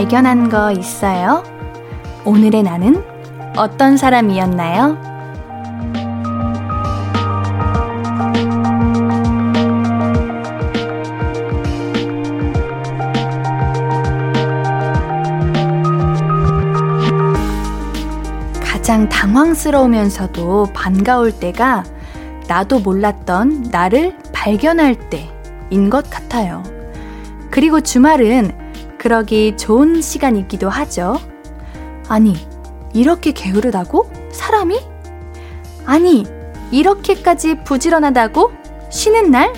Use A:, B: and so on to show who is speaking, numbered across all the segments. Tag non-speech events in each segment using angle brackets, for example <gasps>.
A: 발견한 거 있어요? 오늘의 나는 어떤 사람이었나요? 가장 당황스러우면서도 반가울 때가 나도 몰랐던 나를 발견할 때인 것 같아요. 그리고 주말은 그러기 좋은 시간이기도 하죠. 아니, 이렇게 게으르다고? 사람이? 아니, 이렇게까지 부지런하다고? 쉬는 날?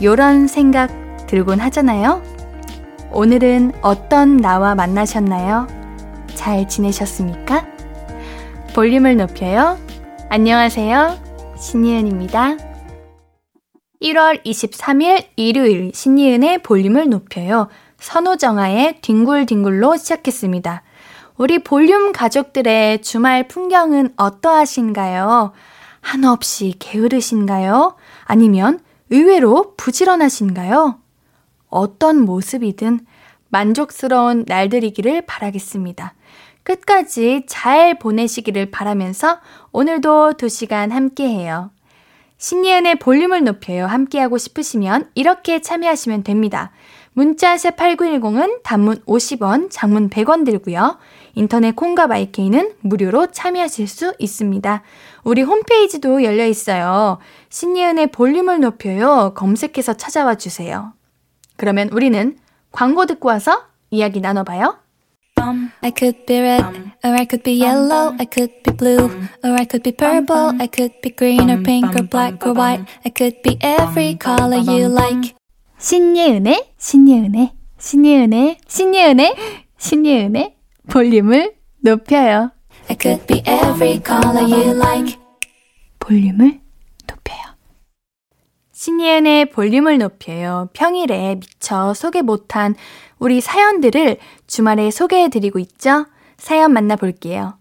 A: 요런 생각 들곤 하잖아요. 오늘은 어떤 나와 만나셨나요? 잘 지내셨습니까? 볼륨을 높여요. 안녕하세요. 신예은입니다. 1월 23일 일요일 신예은의 볼륨을 높여요. 선호정아의 뒹굴뒹굴로 시작했습니다. 우리 볼륨 가족들의 주말 풍경은 어떠하신가요? 한없이 게으르신가요? 아니면 의외로 부지런하신가요? 어떤 모습이든 만족스러운 날들이기를 바라겠습니다. 끝까지 잘 보내시기를 바라면서 오늘도 2시간 함께해요. 신예은의 볼륨을 높여요. 함께하고 싶으시면 이렇게 참여하시면 됩니다. 문자 샵 8910은 단문 50원, 장문 100원 들고요. 인터넷 콩과 마이케이는 무료로 참여하실 수 있습니다. 우리 홈페이지도 열려 있어요. 신예은의 볼륨을 높여요. 검색해서 찾아와 주세요. 그러면 우리는 광고 듣고 와서 이야기 나눠봐요. I could be red, or I could be yellow, I could be blue, or I could be purple, I could be green or pink or black or white, I could be every color you like. 신예은의, 신예은의, 신예은의, 신예은의, 신예은의 볼륨을 높여요. I could be every color you like. 볼륨을 높여요. 신예은의 볼륨을 높여요. 평일에 미처 소개 못한 우리 사연들을 주말에 소개해드리고 있죠? 사연 만나볼게요.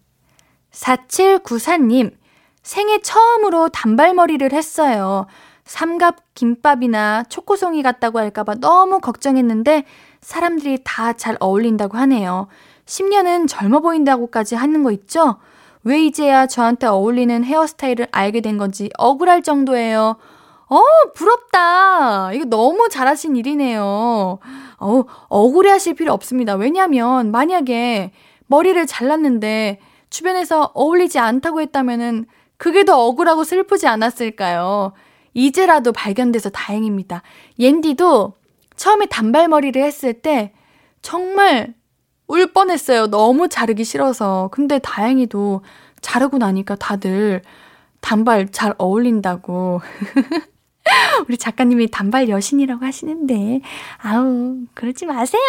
A: 4794님, 생애 처음으로 단발머리를 했어요. 삼갑 김밥이나 초코송이 같다고 할까봐 너무 걱정했는데 사람들이 다 잘 어울린다고 하네요. 10년은 젊어 보인다고까지 하는 거 있죠? 왜 이제야 저한테 어울리는 헤어스타일을 알게 된 건지 억울할 정도예요. 어, 부럽다. 이거 너무 잘하신 일이네요. 어, 억울해 하실 필요 없습니다. 왜냐면, 만약에 머리를 잘랐는데 주변에서 어울리지 않다고 했다면은 그게 더 억울하고 슬프지 않았을까요? 이제라도 발견돼서 다행입니다. 옌디도 처음에 단발머리를 했을 때 정말 울 뻔했어요. 너무 자르기 싫어서. 근데 다행히도 자르고 나니까 다들 단발 잘 어울린다고. <laughs> 우리 작가님이 단발 여신이라고 하시는데, 아우, 그러지 마세요.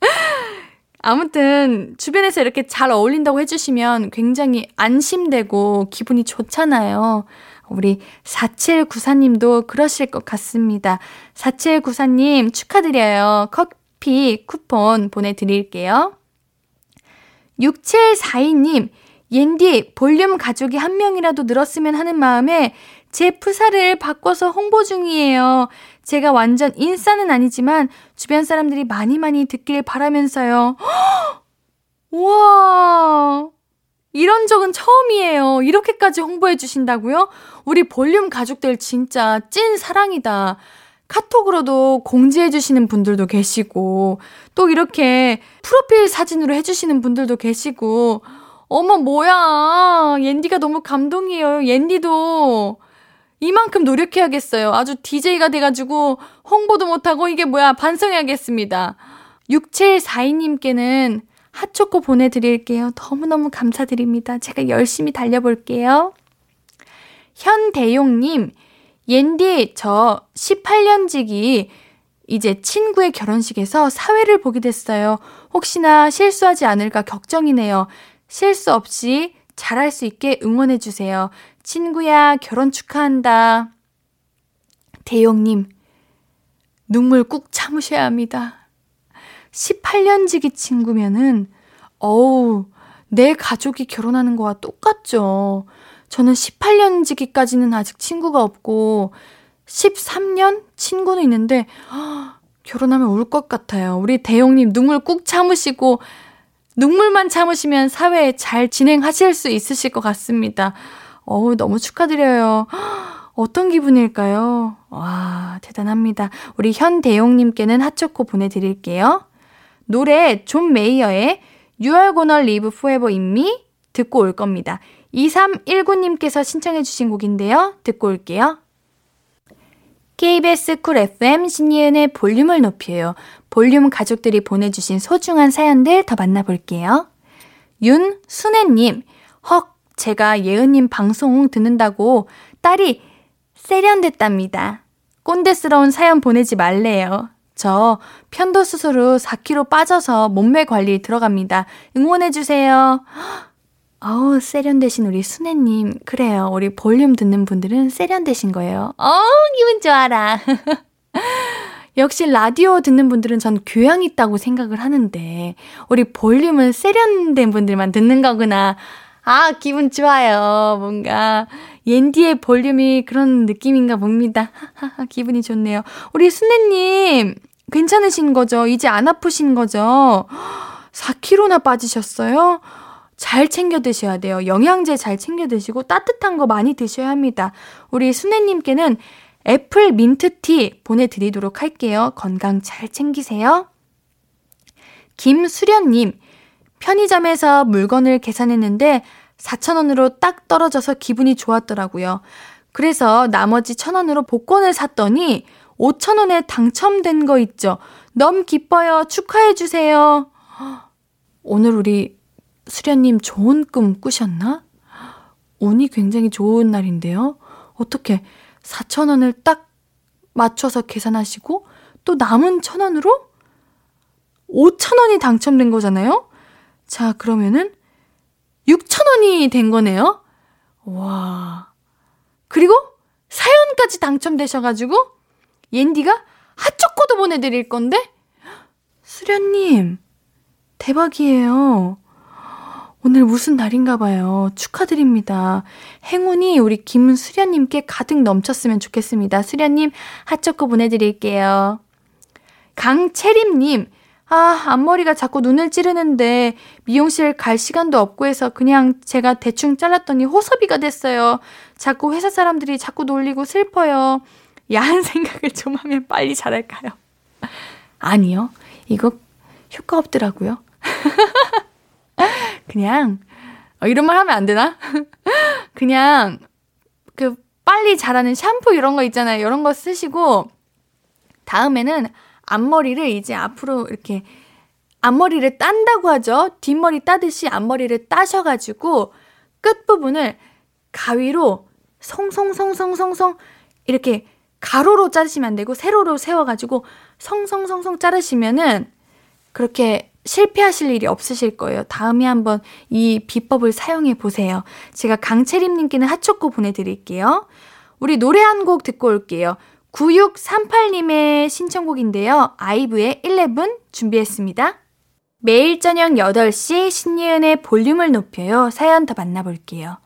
A: <laughs> 아무튼, 주변에서 이렇게 잘 어울린다고 해주시면 굉장히 안심되고 기분이 좋잖아요. 우리 4794님도 그러실 것 같습니다. 4794님 축하드려요. 커피 쿠폰 보내드릴게요. 6742님, 옌디 볼륨 가족이 한 명이라도 늘었으면 하는 마음에 제 프사를 바꿔서 홍보 중이에요. 제가 완전 인싸는 아니지만 주변 사람들이 많이 많이 듣길 바라면서요. <gasps> 우와! 이런 적은 처음이에요. 이렇게까지 홍보해 주신다고요? 우리 볼륨 가족들 진짜 찐 사랑이다. 카톡으로도 공지해 주시는 분들도 계시고, 또 이렇게 프로필 사진으로 해 주시는 분들도 계시고, 어머, 뭐야. 옌디가 너무 감동이에요. 옌디도 이만큼 노력해야겠어요. 아주 DJ가 돼가지고 홍보도 못하고 이게 뭐야 반성해야겠습니다. 6742님께는 핫초코 보내드릴게요. 너무너무 감사드립니다. 제가 열심히 달려볼게요. 현대용님, 옌디, 저 18년지기 이제 친구의 결혼식에서 사회를 보게 됐어요. 혹시나 실수하지 않을까 걱정이네요. 실수 없이 잘할 수 있게 응원해주세요. 친구야, 결혼 축하한다. 대용님, 눈물 꾹 참으셔야 합니다. 18년지기 친구면은, 어우, 내 가족이 결혼하는 거와 똑같죠. 저는 18년지기까지는 아직 친구가 없고, 13년 친구는 있는데, <gasps> 결혼하면 울 것 같아요. 우리 대용님 눈물 꾹 참으시고 눈물만 참으시면 사회에 잘 진행하실 수 있으실 것 같습니다. 어우, 너무 축하드려요. <gasps> 어떤 기분일까요? 와, 대단합니다. 우리 현대용님께는 핫초코 보내드릴게요. 노래 존 메이어의 You are gonna live forever in me 듣고 올 겁니다. 2319님께서 신청해주신 곡인데요. 듣고 올게요. KBS 쿨 FM 신예은의 볼륨을 높여요. 볼륨 가족들이 보내주신 소중한 사연들 더 만나볼게요. 윤순애님, 헉, 제가 예은님 방송 듣는다고 딸이 세련됐답니다. 꼰대스러운 사연 보내지 말래요. 저 편도 수술 후 4kg 빠져서 몸매 관리 들어갑니다. 응원해주세요. <gasps> 어우, 세련되신 우리 순애님. 그래요. 우리 볼륨 듣는 분들은 세련되신 거예요. 어, 기분 좋아라. <laughs> 역시 라디오 듣는 분들은 전 교양 있다고 생각을 하는데, 우리 볼륨은 세련된 분들만 듣는 거구나. 아, 기분 좋아요. 뭔가, 옌디의 볼륨이 그런 느낌인가 봅니다. <laughs> 기분이 좋네요. 우리 순애님, 괜찮으신 거죠? 이제 안 아프신 거죠? 4kg나 빠지셨어요? 잘 챙겨 드셔야 돼요. 영양제 잘 챙겨 드시고 따뜻한 거 많이 드셔야 합니다. 우리 순애님께는 애플 민트티 보내드리도록 할게요. 건강 잘 챙기세요. 김수련님, 편의점에서 물건을 계산했는데 4,000원으로 딱 떨어져서 기분이 좋았더라고요. 그래서 나머지 1,000원으로 복권을 샀더니 5,000원에 당첨된 거 있죠? 너무 기뻐요. 축하해주세요. 오늘 우리 수련님 좋은 꿈 꾸셨나? 운이 굉장히 좋은 날인데요. 어떻게 4,000원을 딱 맞춰서 계산하시고 또 남은 1,000원으로 5,000원이 당첨된 거잖아요? 자, 그러면은 6,000원이 된 거네요? 와. 그리고 사연까지 당첨되셔가지고 옌디가 핫초코도 보내드릴 건데? 수련님, 대박이에요. 오늘 무슨 날인가 봐요. 축하드립니다. 행운이 우리 김수련님께 가득 넘쳤으면 좋겠습니다. 수련님, 핫초코 보내드릴게요. 강채림님, 아, 앞머리가 자꾸 눈을 찌르는데 미용실 갈 시간도 없고 해서 그냥 제가 대충 잘랐더니 호섭이가 됐어요. 자꾸 회사 사람들이 자꾸 놀리고 슬퍼요. 야한 <laughs> 생각을 좀 하면 빨리 자랄까요? 아니요. 이거 효과 없더라고요. <laughs> 그냥 어, 이런 말 하면 안 되나? <laughs> 그냥 그 빨리 자라는 샴푸 이런 거 있잖아요. 이런 거 쓰시고 다음에는 앞머리를 이제 앞으로 이렇게 앞머리를 딴다고 하죠. 뒷머리 따듯이 앞머리를 따셔가지고 끝부분을 가위로 송송송송송송 이렇게 가로로 자르시면 안 되고 세로로 세워가지고 성성성성 자르시면은 그렇게 실패하실 일이 없으실 거예요. 다음에 한번 이 비법을 사용해 보세요. 제가 강채림님께는 핫초코 보내드릴게요. 우리 노래 한 곡 듣고 올게요. 9638님의 신청곡인데요. 아이브의 11 준비했습니다. 매일 저녁 8시 신예은의 볼륨을 높여요. 사연 더 만나볼게요.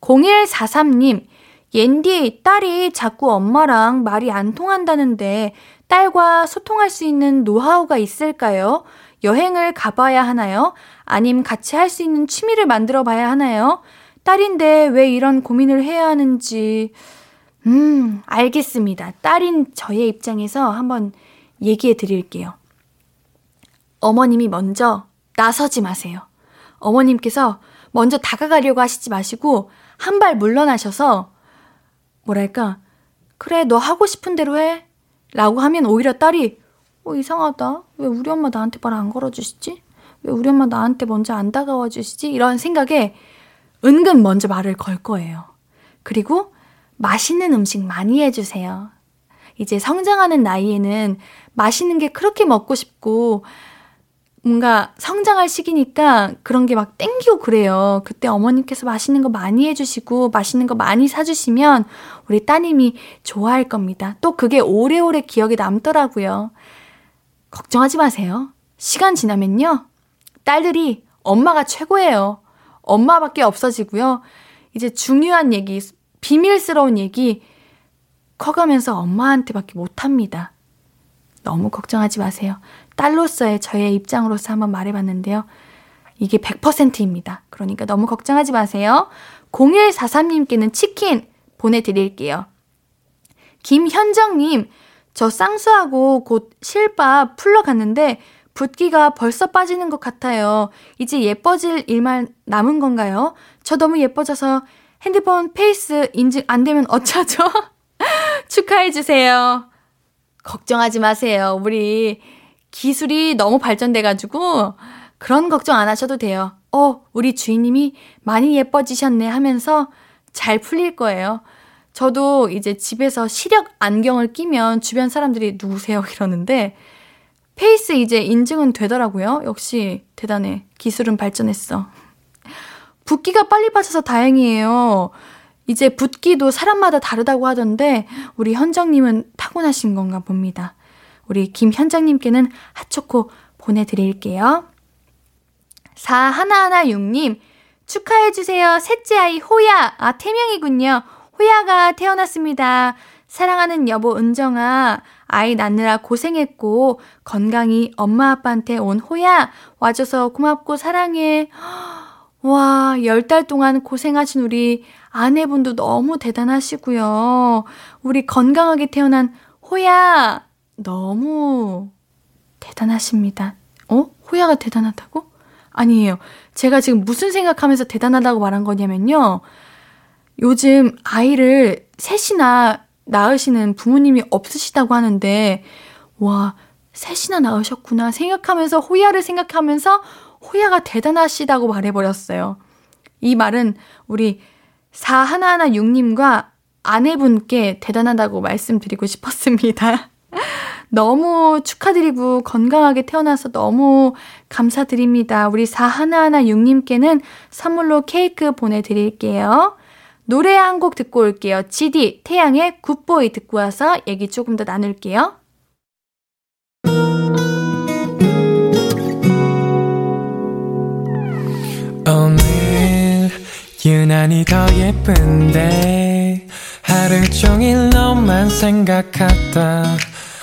A: 0143님, 옌디, 딸이 자꾸 엄마랑 말이 안 통한다는데 딸과 소통할 수 있는 노하우가 있을까요? 여행을 가봐야 하나요? 아님 같이 할 수 있는 취미를 만들어 봐야 하나요? 딸인데 왜 이런 고민을 해야 하는지. 음, 알겠습니다. 딸인 저의 입장에서 한번 얘기해 드릴게요. 어머님이 먼저 나서지 마세요. 어머님께서 먼저 다가가려고 하시지 마시고 한 발 물러나셔서 뭐랄까, 그래, 너 하고 싶은 대로 해. 라고 하면 오히려 딸이, 어, 이상하다. 왜 우리 엄마 나한테 말 안 걸어주시지? 왜 우리 엄마 나한테 먼저 안 다가와 주시지? 이런 생각에 은근 먼저 말을 걸 거예요. 그리고 맛있는 음식 많이 해주세요. 이제 성장하는 나이에는 맛있는 게 그렇게 먹고 싶고, 뭔가 성장할 시기니까 그런 게 막 땡기고 그래요. 그때 어머님께서 맛있는 거 많이 해주시고 맛있는 거 많이 사주시면 우리 따님이 좋아할 겁니다. 또 그게 오래오래 기억에 남더라고요. 걱정하지 마세요. 시간 지나면요. 딸들이 엄마가 최고예요. 엄마밖에 없어지고요. 이제 중요한 얘기, 비밀스러운 얘기 커가면서 엄마한테밖에 못합니다. 너무 걱정하지 마세요. 딸로서의 저의 입장으로서 한번 말해봤는데요. 이게 100%입니다. 그러니까 너무 걱정하지 마세요. 0143님께는 치킨 보내드릴게요. 김현정님, 저 쌍수하고 곧 실밥 풀러 갔는데 붓기가 벌써 빠지는 것 같아요. 이제 예뻐질 일만 남은 건가요? 저 너무 예뻐져서 핸드폰 face 인증 안 되면 어쩌죠? <laughs> 축하해주세요. 걱정하지 마세요. 우리 기술이 너무 발전돼가지고 그런 걱정 안 하셔도 돼요. 어, 우리 주인님이 많이 예뻐지셨네 하면서 잘 풀릴 거예요. 저도 이제 집에서 시력 안경을 끼면 주변 사람들이 누구세요? 이러는데 face 이제 인증은 되더라고요. 역시 대단해. 기술은 발전했어. 붓기가 빨리 빠져서 다행이에요. 이제 붓기도 사람마다 다르다고 하던데 우리 현정님은 타고나신 건가 봅니다. 우리 김현정님께는 핫초코 보내드릴게요. 4116님, 축하해주세요. 셋째 아이 호야. 아, 태명이군요. 호야가 태어났습니다. 사랑하는 여보 은정아, 아이 낳느라 고생했고, 건강히 엄마 아빠한테 온 호야, 와줘서 고맙고 사랑해. 와, 열 달 동안 고생하신 우리 아내분도 너무 대단하시고요. 우리 건강하게 태어난 호야, 너무 대단하십니다. 어? 호야가 대단하다고? 아니에요. 제가 지금 무슨 생각하면서 대단하다고 말한 거냐면요. 요즘 아이를 셋이나 낳으시는 부모님이 없으시다고 하는데, 와, 셋이나 낳으셨구나 생각하면서 호야를 생각하면서 호야가 대단하시다고 말해버렸어요. 이 말은 우리 4116님과 아내분께 대단하다고 말씀드리고 싶었습니다. <laughs> 너무 축하드리고 건강하게 태어나서 너무 감사드립니다. 우리 4116님께는 선물로 케이크 보내드릴게요. 노래 한 곡 듣고 올게요. GD, 태양의 굿보이 듣고 와서 얘기 조금 더 나눌게요. 유난히 더 예쁜데 하루 종일 너만 생각하다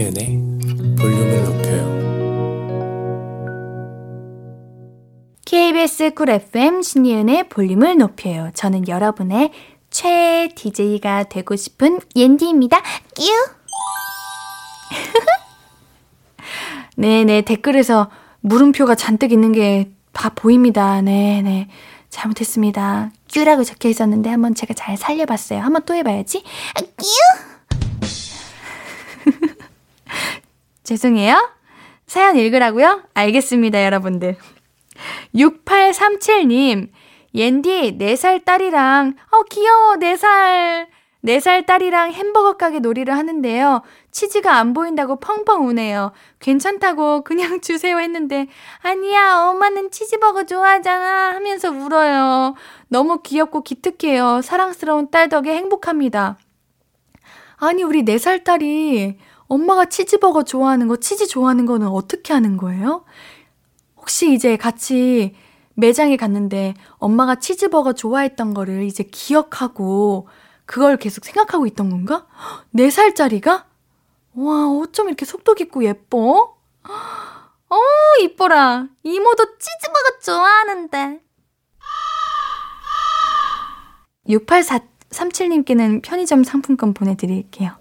A: 신예은의 볼륨을 높여요 KBS 쿨 FM 신예은의 볼륨을 높여요 저는 여러분의 최 DJ가 되고 싶은 옌디입니다 끼우 <laughs> 네네 댓글에서 물음표가 잔뜩 있는 게 다 보입니다. 네네. 네. 잘못했습니다. 큐라고 적혀 있었는데 한번 제가 잘 살려봤어요. 한번 또 해봐야지. 아, 큐! 죄송해요. 사연 읽으라고요? 알겠습니다, 여러분들. 6837님, 옌디, 4살 딸이랑, 어, 귀여워, 4살. 4살 딸이랑 햄버거 가게 놀이를 하는데요. 치즈가 안 보인다고 펑펑 우네요. 괜찮다고 그냥 <laughs> 주세요 했는데, 아니야, 엄마는 치즈버거 좋아하잖아 하면서 울어요. 너무 귀엽고 기특해요. 사랑스러운 딸 덕에 행복합니다. 아니, 우리 4살 딸이 엄마가 치즈버거 좋아하는 거, 치즈 좋아하는 거는 어떻게 하는 거예요? 혹시 이제 같이 매장에 갔는데 엄마가 치즈버거 좋아했던 거를 이제 기억하고 그걸 계속 생각하고 있던 건가? <gasps> 4살짜리가? 와, 어쩜 이렇게 속도 깊고 예뻐? <gasps> 어, 이뻐라. 이모도 치즈버거 좋아하는데. 6837님께는 편의점 상품권 보내드릴게요.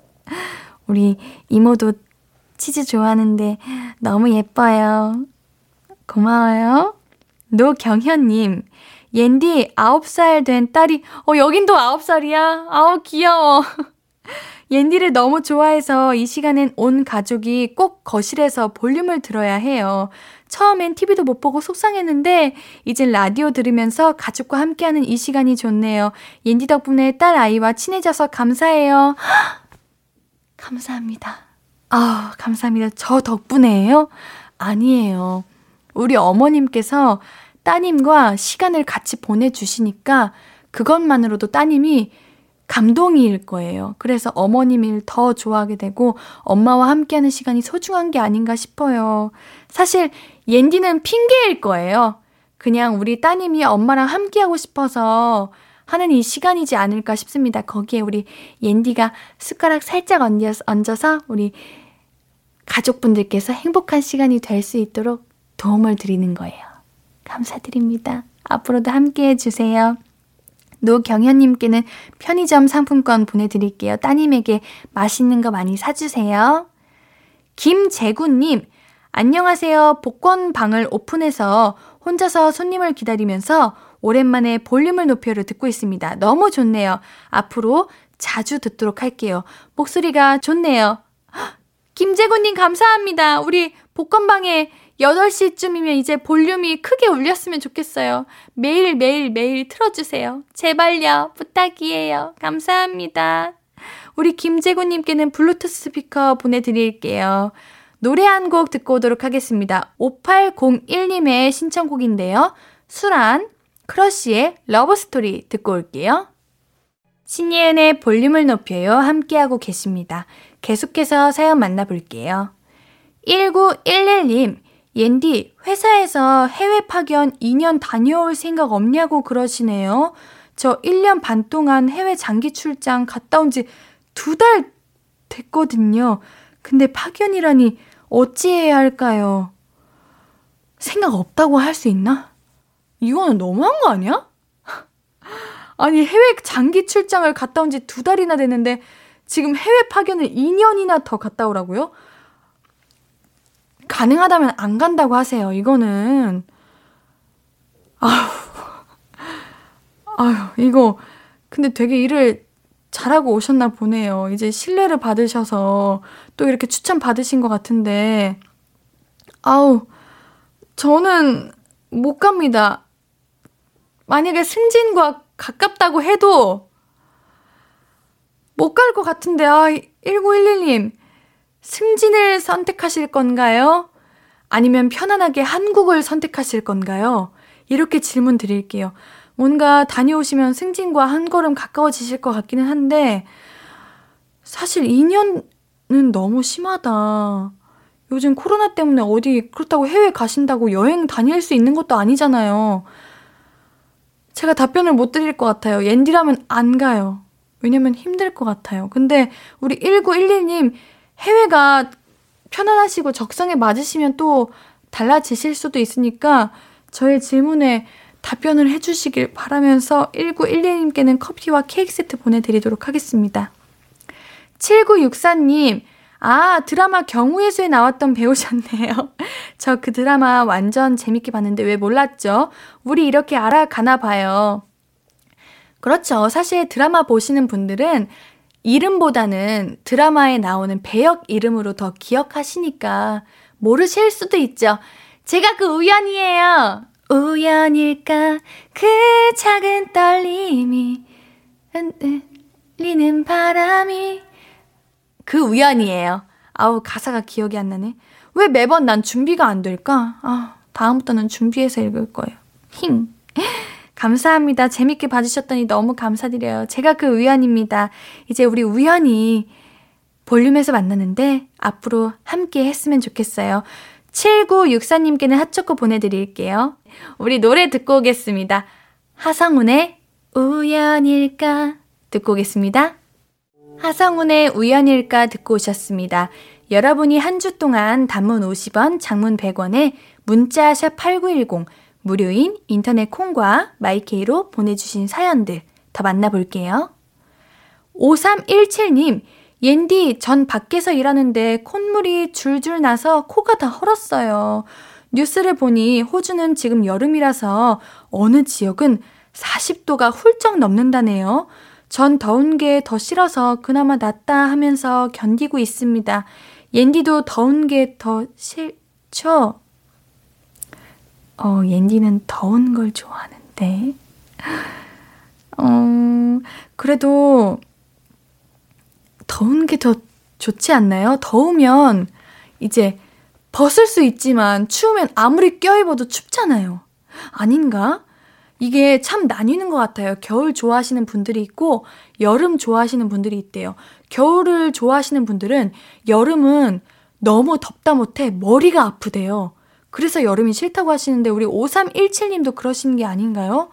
A: 우리 이모도 치즈 좋아하는데 너무 예뻐요. 고마워요. 노경현님, 옌디 9살 된 딸이, 어, 여긴 또 9살이야? 아우, 귀여워. <laughs> 옌디를 너무 좋아해서 이 시간엔 온 가족이 꼭 거실에서 볼륨을 들어야 해요. 처음엔 TV도 못 보고 속상했는데, 이젠 라디오 들으면서 가족과 함께하는 이 시간이 좋네요. 옌디 덕분에 딸 아이와 친해져서 감사해요. 감사합니다. 아, 감사합니다. 저 덕분에요? 아니에요. 우리 어머님께서 따님과 시간을 같이 보내주시니까 그것만으로도 따님이 감동일 거예요. 그래서 어머님을 더 좋아하게 되고 엄마와 함께하는 시간이 소중한 게 아닌가 싶어요. 사실 옌디는 핑계일 거예요. 그냥 우리 따님이 엄마랑 함께하고 싶어서 하는 이 시간이지 않을까 싶습니다. 거기에 우리 옌디가 숟가락 살짝 얹어서 우리 가족분들께서 행복한 시간이 될 수 있도록 도움을 드리는 거예요. 감사드립니다. 앞으로도 함께 해주세요. 노경현님께는 편의점 상품권 보내드릴게요. 따님에게 맛있는 거 많이 사주세요. 김재구님, 안녕하세요. 복권 방을 오픈해서 혼자서 손님을 기다리면서 오랜만에 볼륨을 높여를 듣고 있습니다. 너무 좋네요. 앞으로 자주 듣도록 할게요. 목소리가 좋네요. <gasps> 김재구님 감사합니다. 우리 복권방에 8시쯤이면 이제 볼륨이 크게 울렸으면 좋겠어요. 매일 매일 매일 틀어주세요. 제발요. 부탁이에요. 감사합니다. 우리 김재구님께는 블루투스 스피커 보내드릴게요. 노래 한 곡 듣고 오도록 하겠습니다. 5801님의 신청곡인데요. 술안 크러쉬의 러브스토리 듣고 올게요. 신예은의 볼륨을 높여요. 함께하고 계십니다. 계속해서 사연 만나볼게요. 1911님, 옌디, 회사에서 해외 파견 2년 다녀올 생각 없냐고 그러시네요. 저 1년 반 동안 해외 장기 출장 갔다 온 지 두 달 됐거든요. 근데 파견이라니 어찌해야 할까요? 생각 없다고 할 수 있나? 이거는 너무한 거 아니야? <laughs> 아니, 해외 장기 출장을 갔다 온 지 두 달이나 됐는데 지금 해외 파견을 2년이나 더 갔다 오라고요? 가능하다면 안 간다고 하세요. 이거는 아휴 아휴 이거 근데 되게 일을 잘하고 오셨나 보네요. 이제 신뢰를 받으셔서 또 이렇게 추천 받으신 것 같은데 아우 저는 못 갑니다. 만약에 승진과 가깝다고 해도 못 갈 것 같은데 아 1911님 승진을 선택하실 건가요? 아니면 편안하게 한국을 선택하실 건가요? 이렇게 질문 드릴게요. 뭔가 다녀오시면 승진과 한 걸음 가까워지실 것 같기는 한데, 사실 2년은 너무 심하다. 요즘 코로나 때문에 어디 그렇다고 해외 가신다고 여행 다닐 수 있는 것도 아니잖아요. 제가 답변을 못 드릴 것 같아요. 옌디라면 안 가요. 왜냐면 힘들 것 같아요. 근데 우리 1911님 해외가 편안하시고 적성에 맞으시면 또 달라지실 수도 있으니까 저의 질문에 답변을 해주시길 바라면서 1911님께는 커피와 케이크 세트 보내드리도록 하겠습니다. 7964님, 아, 드라마 경우의 수에 나왔던 배우셨네요. <laughs> 저 그 드라마 완전 재밌게 봤는데 왜 몰랐죠? 우리 이렇게 알아가나 봐요. 그렇죠. 사실 드라마 보시는 분들은 이름보다는 드라마에 나오는 배역 이름으로 더 기억하시니까 모르실 수도 있죠. 제가 그 우연이에요. 우연일까 그 작은 떨림이 흔들리는 바람이 그 우연이에요. 아우 가사가 기억이 안 나네. 왜 매번 난 준비가 안 될까? 아 다음부터는 준비해서 읽을 거예요. 힝. <laughs> 감사합니다. 재밌게 봐주셨더니 너무 감사드려요. 제가 그 우연입니다. 이제 우리 우연히 볼륨에서 만나는데 앞으로 함께 했으면 좋겠어요. 7964님께는 핫초코 보내드릴게요. 우리 노래 듣고 오겠습니다. 하성운의 우연일까 듣고 오겠습니다. 하성운의 우연일까 듣고 오셨습니다. 여러분이 한 주 동안 단문 50원, 장문 100원에 문자 샵 8910 무료인 인터넷 콩과 마이케이로 보내주신 사연들 더 만나볼게요. 5317님, 옌디, 전 밖에서 일하는데 콧물이 줄줄 나서 코가 다 헐었어요. 뉴스를 보니 호주는 지금 여름이라서 어느 지역은 40도가 훌쩍 넘는다네요. 전 더운 게 더 싫어서 그나마 낫다 하면서 견디고 있습니다. 옌디도 더운 게 더 싫죠? 어, 옌디는 더운 걸 좋아하는데. 어, 그래도 더운 게 더 좋지 않나요? 더우면 이제 벗을 수 있지만 추우면 아무리 껴입어도 춥잖아요. 아닌가? 이게 참 나뉘는 것 같아요. 겨울 좋아하시는 분들이 있고 여름 좋아하시는 분들이 있대요. 겨울을 좋아하시는 분들은 여름은 너무 덥다 못해 머리가 아프대요. 그래서 여름이 싫다고 하시는데 우리 5317님도 그러시는 게 아닌가요?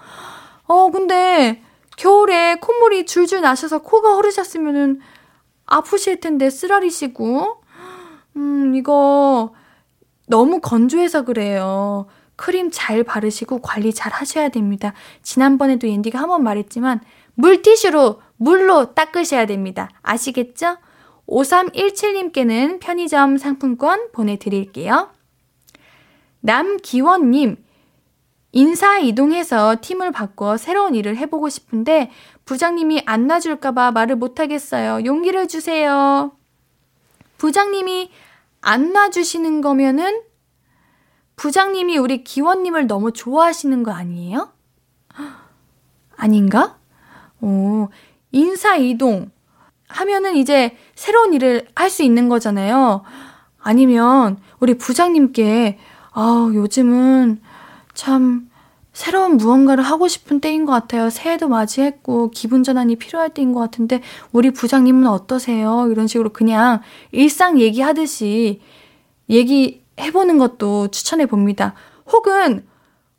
A: 어, 근데 겨울에 콧물이 줄줄 나셔서 코가 흐르셨으면은 아프실 텐데 쓰라리시고. 음, 이거 너무 건조해서 그래요. 크림 잘 바르시고 관리 잘 하셔야 됩니다. 지난번에도 옌디가 한 번 말했지만 물티슈로 물로 닦으셔야 됩니다. 아시겠죠? 5317님께는 편의점 상품권 보내드릴게요. 남기원님, 인사 이동해서 팀을 바꿔 새로운 일을 해보고 싶은데 부장님이 안 놔줄까봐 말을 못하겠어요. 용기를 주세요. 부장님이 안 놔주시는 거면은 부장님이 우리 기원님을 너무 좋아하시는 거 아니에요? 아닌가? 오, 인사 이동 하면은 이제 새로운 일을 할 수 있는 거잖아요. 아니면 우리 부장님께 아, 요즘은 참 새로운 무언가를 하고 싶은 때인 것 같아요. 새해도 맞이했고 기분 전환이 필요할 때인 것 같은데 우리 부장님은 어떠세요? 이런 식으로 그냥 일상 얘기하듯이 얘기 해보는 것도 추천해 봅니다. 혹은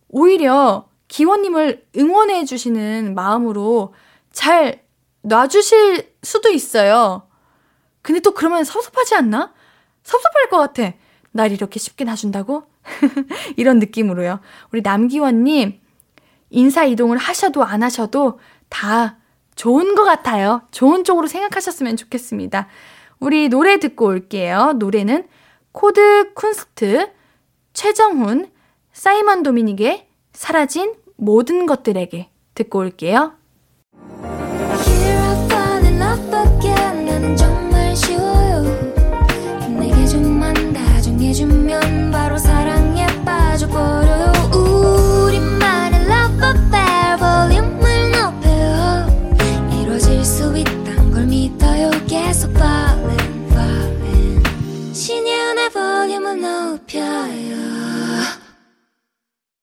A: 오히려 기원님을 응원해 주시는 마음으로 잘 놔주실 수도 있어요. 근데 또 그러면 섭섭하지 않나? 섭섭할 것 같아. 날 이렇게 쉽게 놔준다고? <laughs> 이런 느낌으로요. 우리 남기원님, 인사 이동을 하셔도 안 하셔도 다 좋은 것 같아요. 좋은 쪽으로 생각하셨으면 좋겠습니다. 우리 노래 듣고 올게요. 노래는 코드 쿤스트, 최정훈, 사이먼 도미닉의 사라진 모든 것들에게 듣고 올게요. 바로 사랑에 빠져버려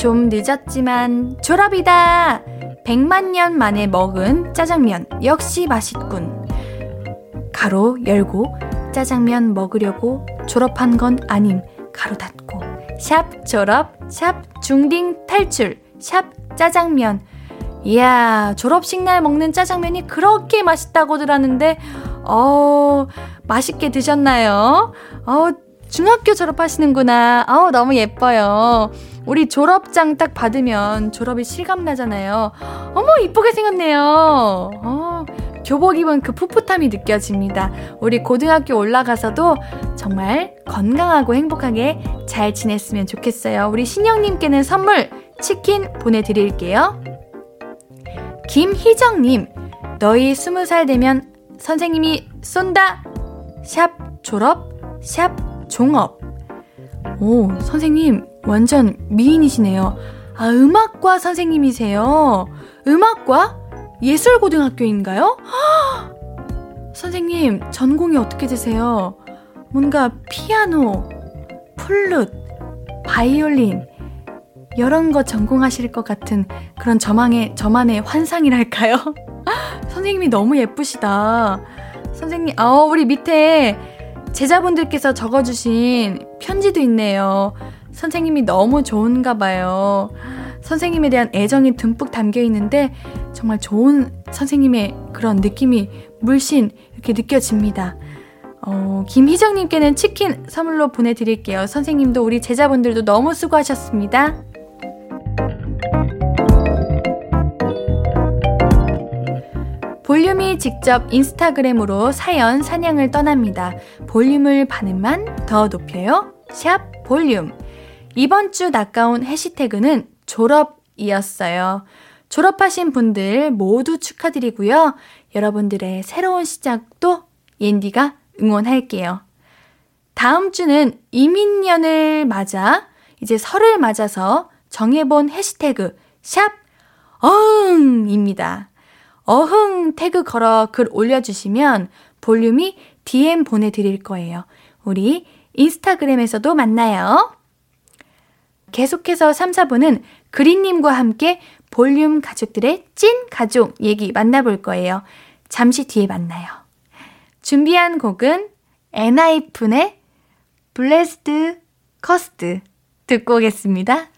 A: 좀 늦었지만 졸업이다! 100만 년 만에 먹은 짜장면, 역시 맛있군. 가로 열고, 짜장면 먹으려고 졸업한 건 아님. 가로 닫고. 샵 졸업, 샵 중딩 탈출, 샵 짜장면. 이야, 졸업식 날 먹는 짜장면이 그렇게 맛있다고 들었는데, 어, 맛있게 드셨나요? 어, 중학교 졸업하시는구나. 어, 너무 예뻐요. 우리 졸업장 딱 받으면 졸업이 실감 나잖아요. 어머, 이쁘게 생겼네요. 어, 교복 입은 그 풋풋함이 느껴집니다. 우리 고등학교 올라가서도 정말 건강하고 행복하게 잘 지냈으면 좋겠어요. 우리 신영님께는 선물 치킨 보내드릴게요. 김희정님, 너희 스무 살 되면 선생님이 쏜다! 샵 졸업, 샵 종업. 오, 선생님, 완전 미인이시네요. 아, 음악과 선생님이세요. 음악과? 예술고등학교인가요? <gasps> 선생님, 전공이 어떻게 되세요? 뭔가 피아노, 플룻, 바이올린, 이런 거 전공하실 것 같은 그런 저만의, 저만의 환상이랄까요? <laughs> 선생님이 너무 예쁘시다. 선생님, 어, 우리 밑에 제자분들께서 적어주신 편지도 있네요. 선생님이 너무 좋은가 봐요. 선생님에 대한 애정이 듬뿍 담겨 있는데 정말 좋은 선생님의 그런 느낌이 물씬 이렇게 느껴집니다. 어, 김희정님께는 치킨 선물로 보내드릴게요. 선생님도 우리 제자분들도 너무 수고하셨습니다. 볼륨이 직접 인스타그램으로 사연 사냥을 떠납니다. 볼륨을 반음만 더 높여요. 샵 볼륨. 이번 주 낚아온 해시태그는 졸업이었어요. 졸업하신 분들 모두 축하드리고요. 여러분들의 새로운 시작도 옌디가 응원할게요. 다음 주는 이민년을 맞아 이제 설을 맞아서 정해본 해시태그 샵 어흥입니다. 어흥 태그 걸어 글 올려주시면 볼륨이 DM 보내드릴 거예요. 우리 인스타그램에서도 만나요. 계속해서 3, 4부는 그린님과 함께 볼륨 가족들의 찐 가족 얘기 만나볼 거예요. 잠시 뒤에 만나요. 준비한 곡은 엔하이픈의 Blessed-Cursed 듣고 오겠습니다.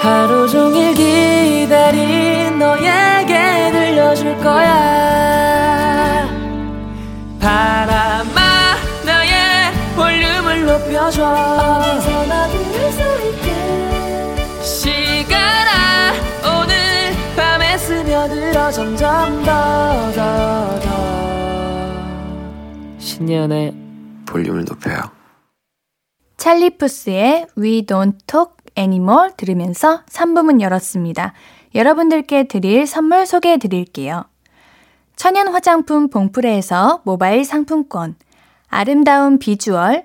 B: 하루 종일 기다린 너에게 들려줄 거야 높여줘 어디서나 들을 수 있게 시간아 오늘 밤에 스며들어 점점 더 더 더 신예은의
C: 볼륨을 높여요.
A: 찰리푸스의 We Don't Talk Anymore 들으면서 3부 문 열었습니다. 여러분들께 드릴 선물 소개해 드릴게요. 천연 화장품 봉프레에서 모바일 상품권, 아름다운 비주얼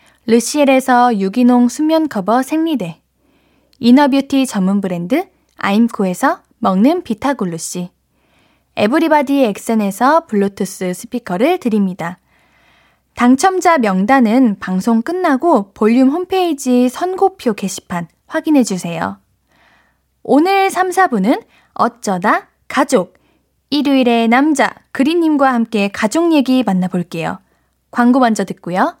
A: 르시엘에서 유기농 수면 커버 생리대, 이너뷰티 전문 브랜드 아임코에서 먹는 비타글루시, 에브리바디 엑센에서 블루투스 스피커를 드립니다. 당첨자 명단은 방송 끝나고 볼륨 홈페이지 선고표 게시판 확인해 주세요. 오늘 3, 4부는 어쩌다 가족. 일요일의 남자 그린님과 함께 가족 얘기 만나볼게요. 광고 먼저 듣고요.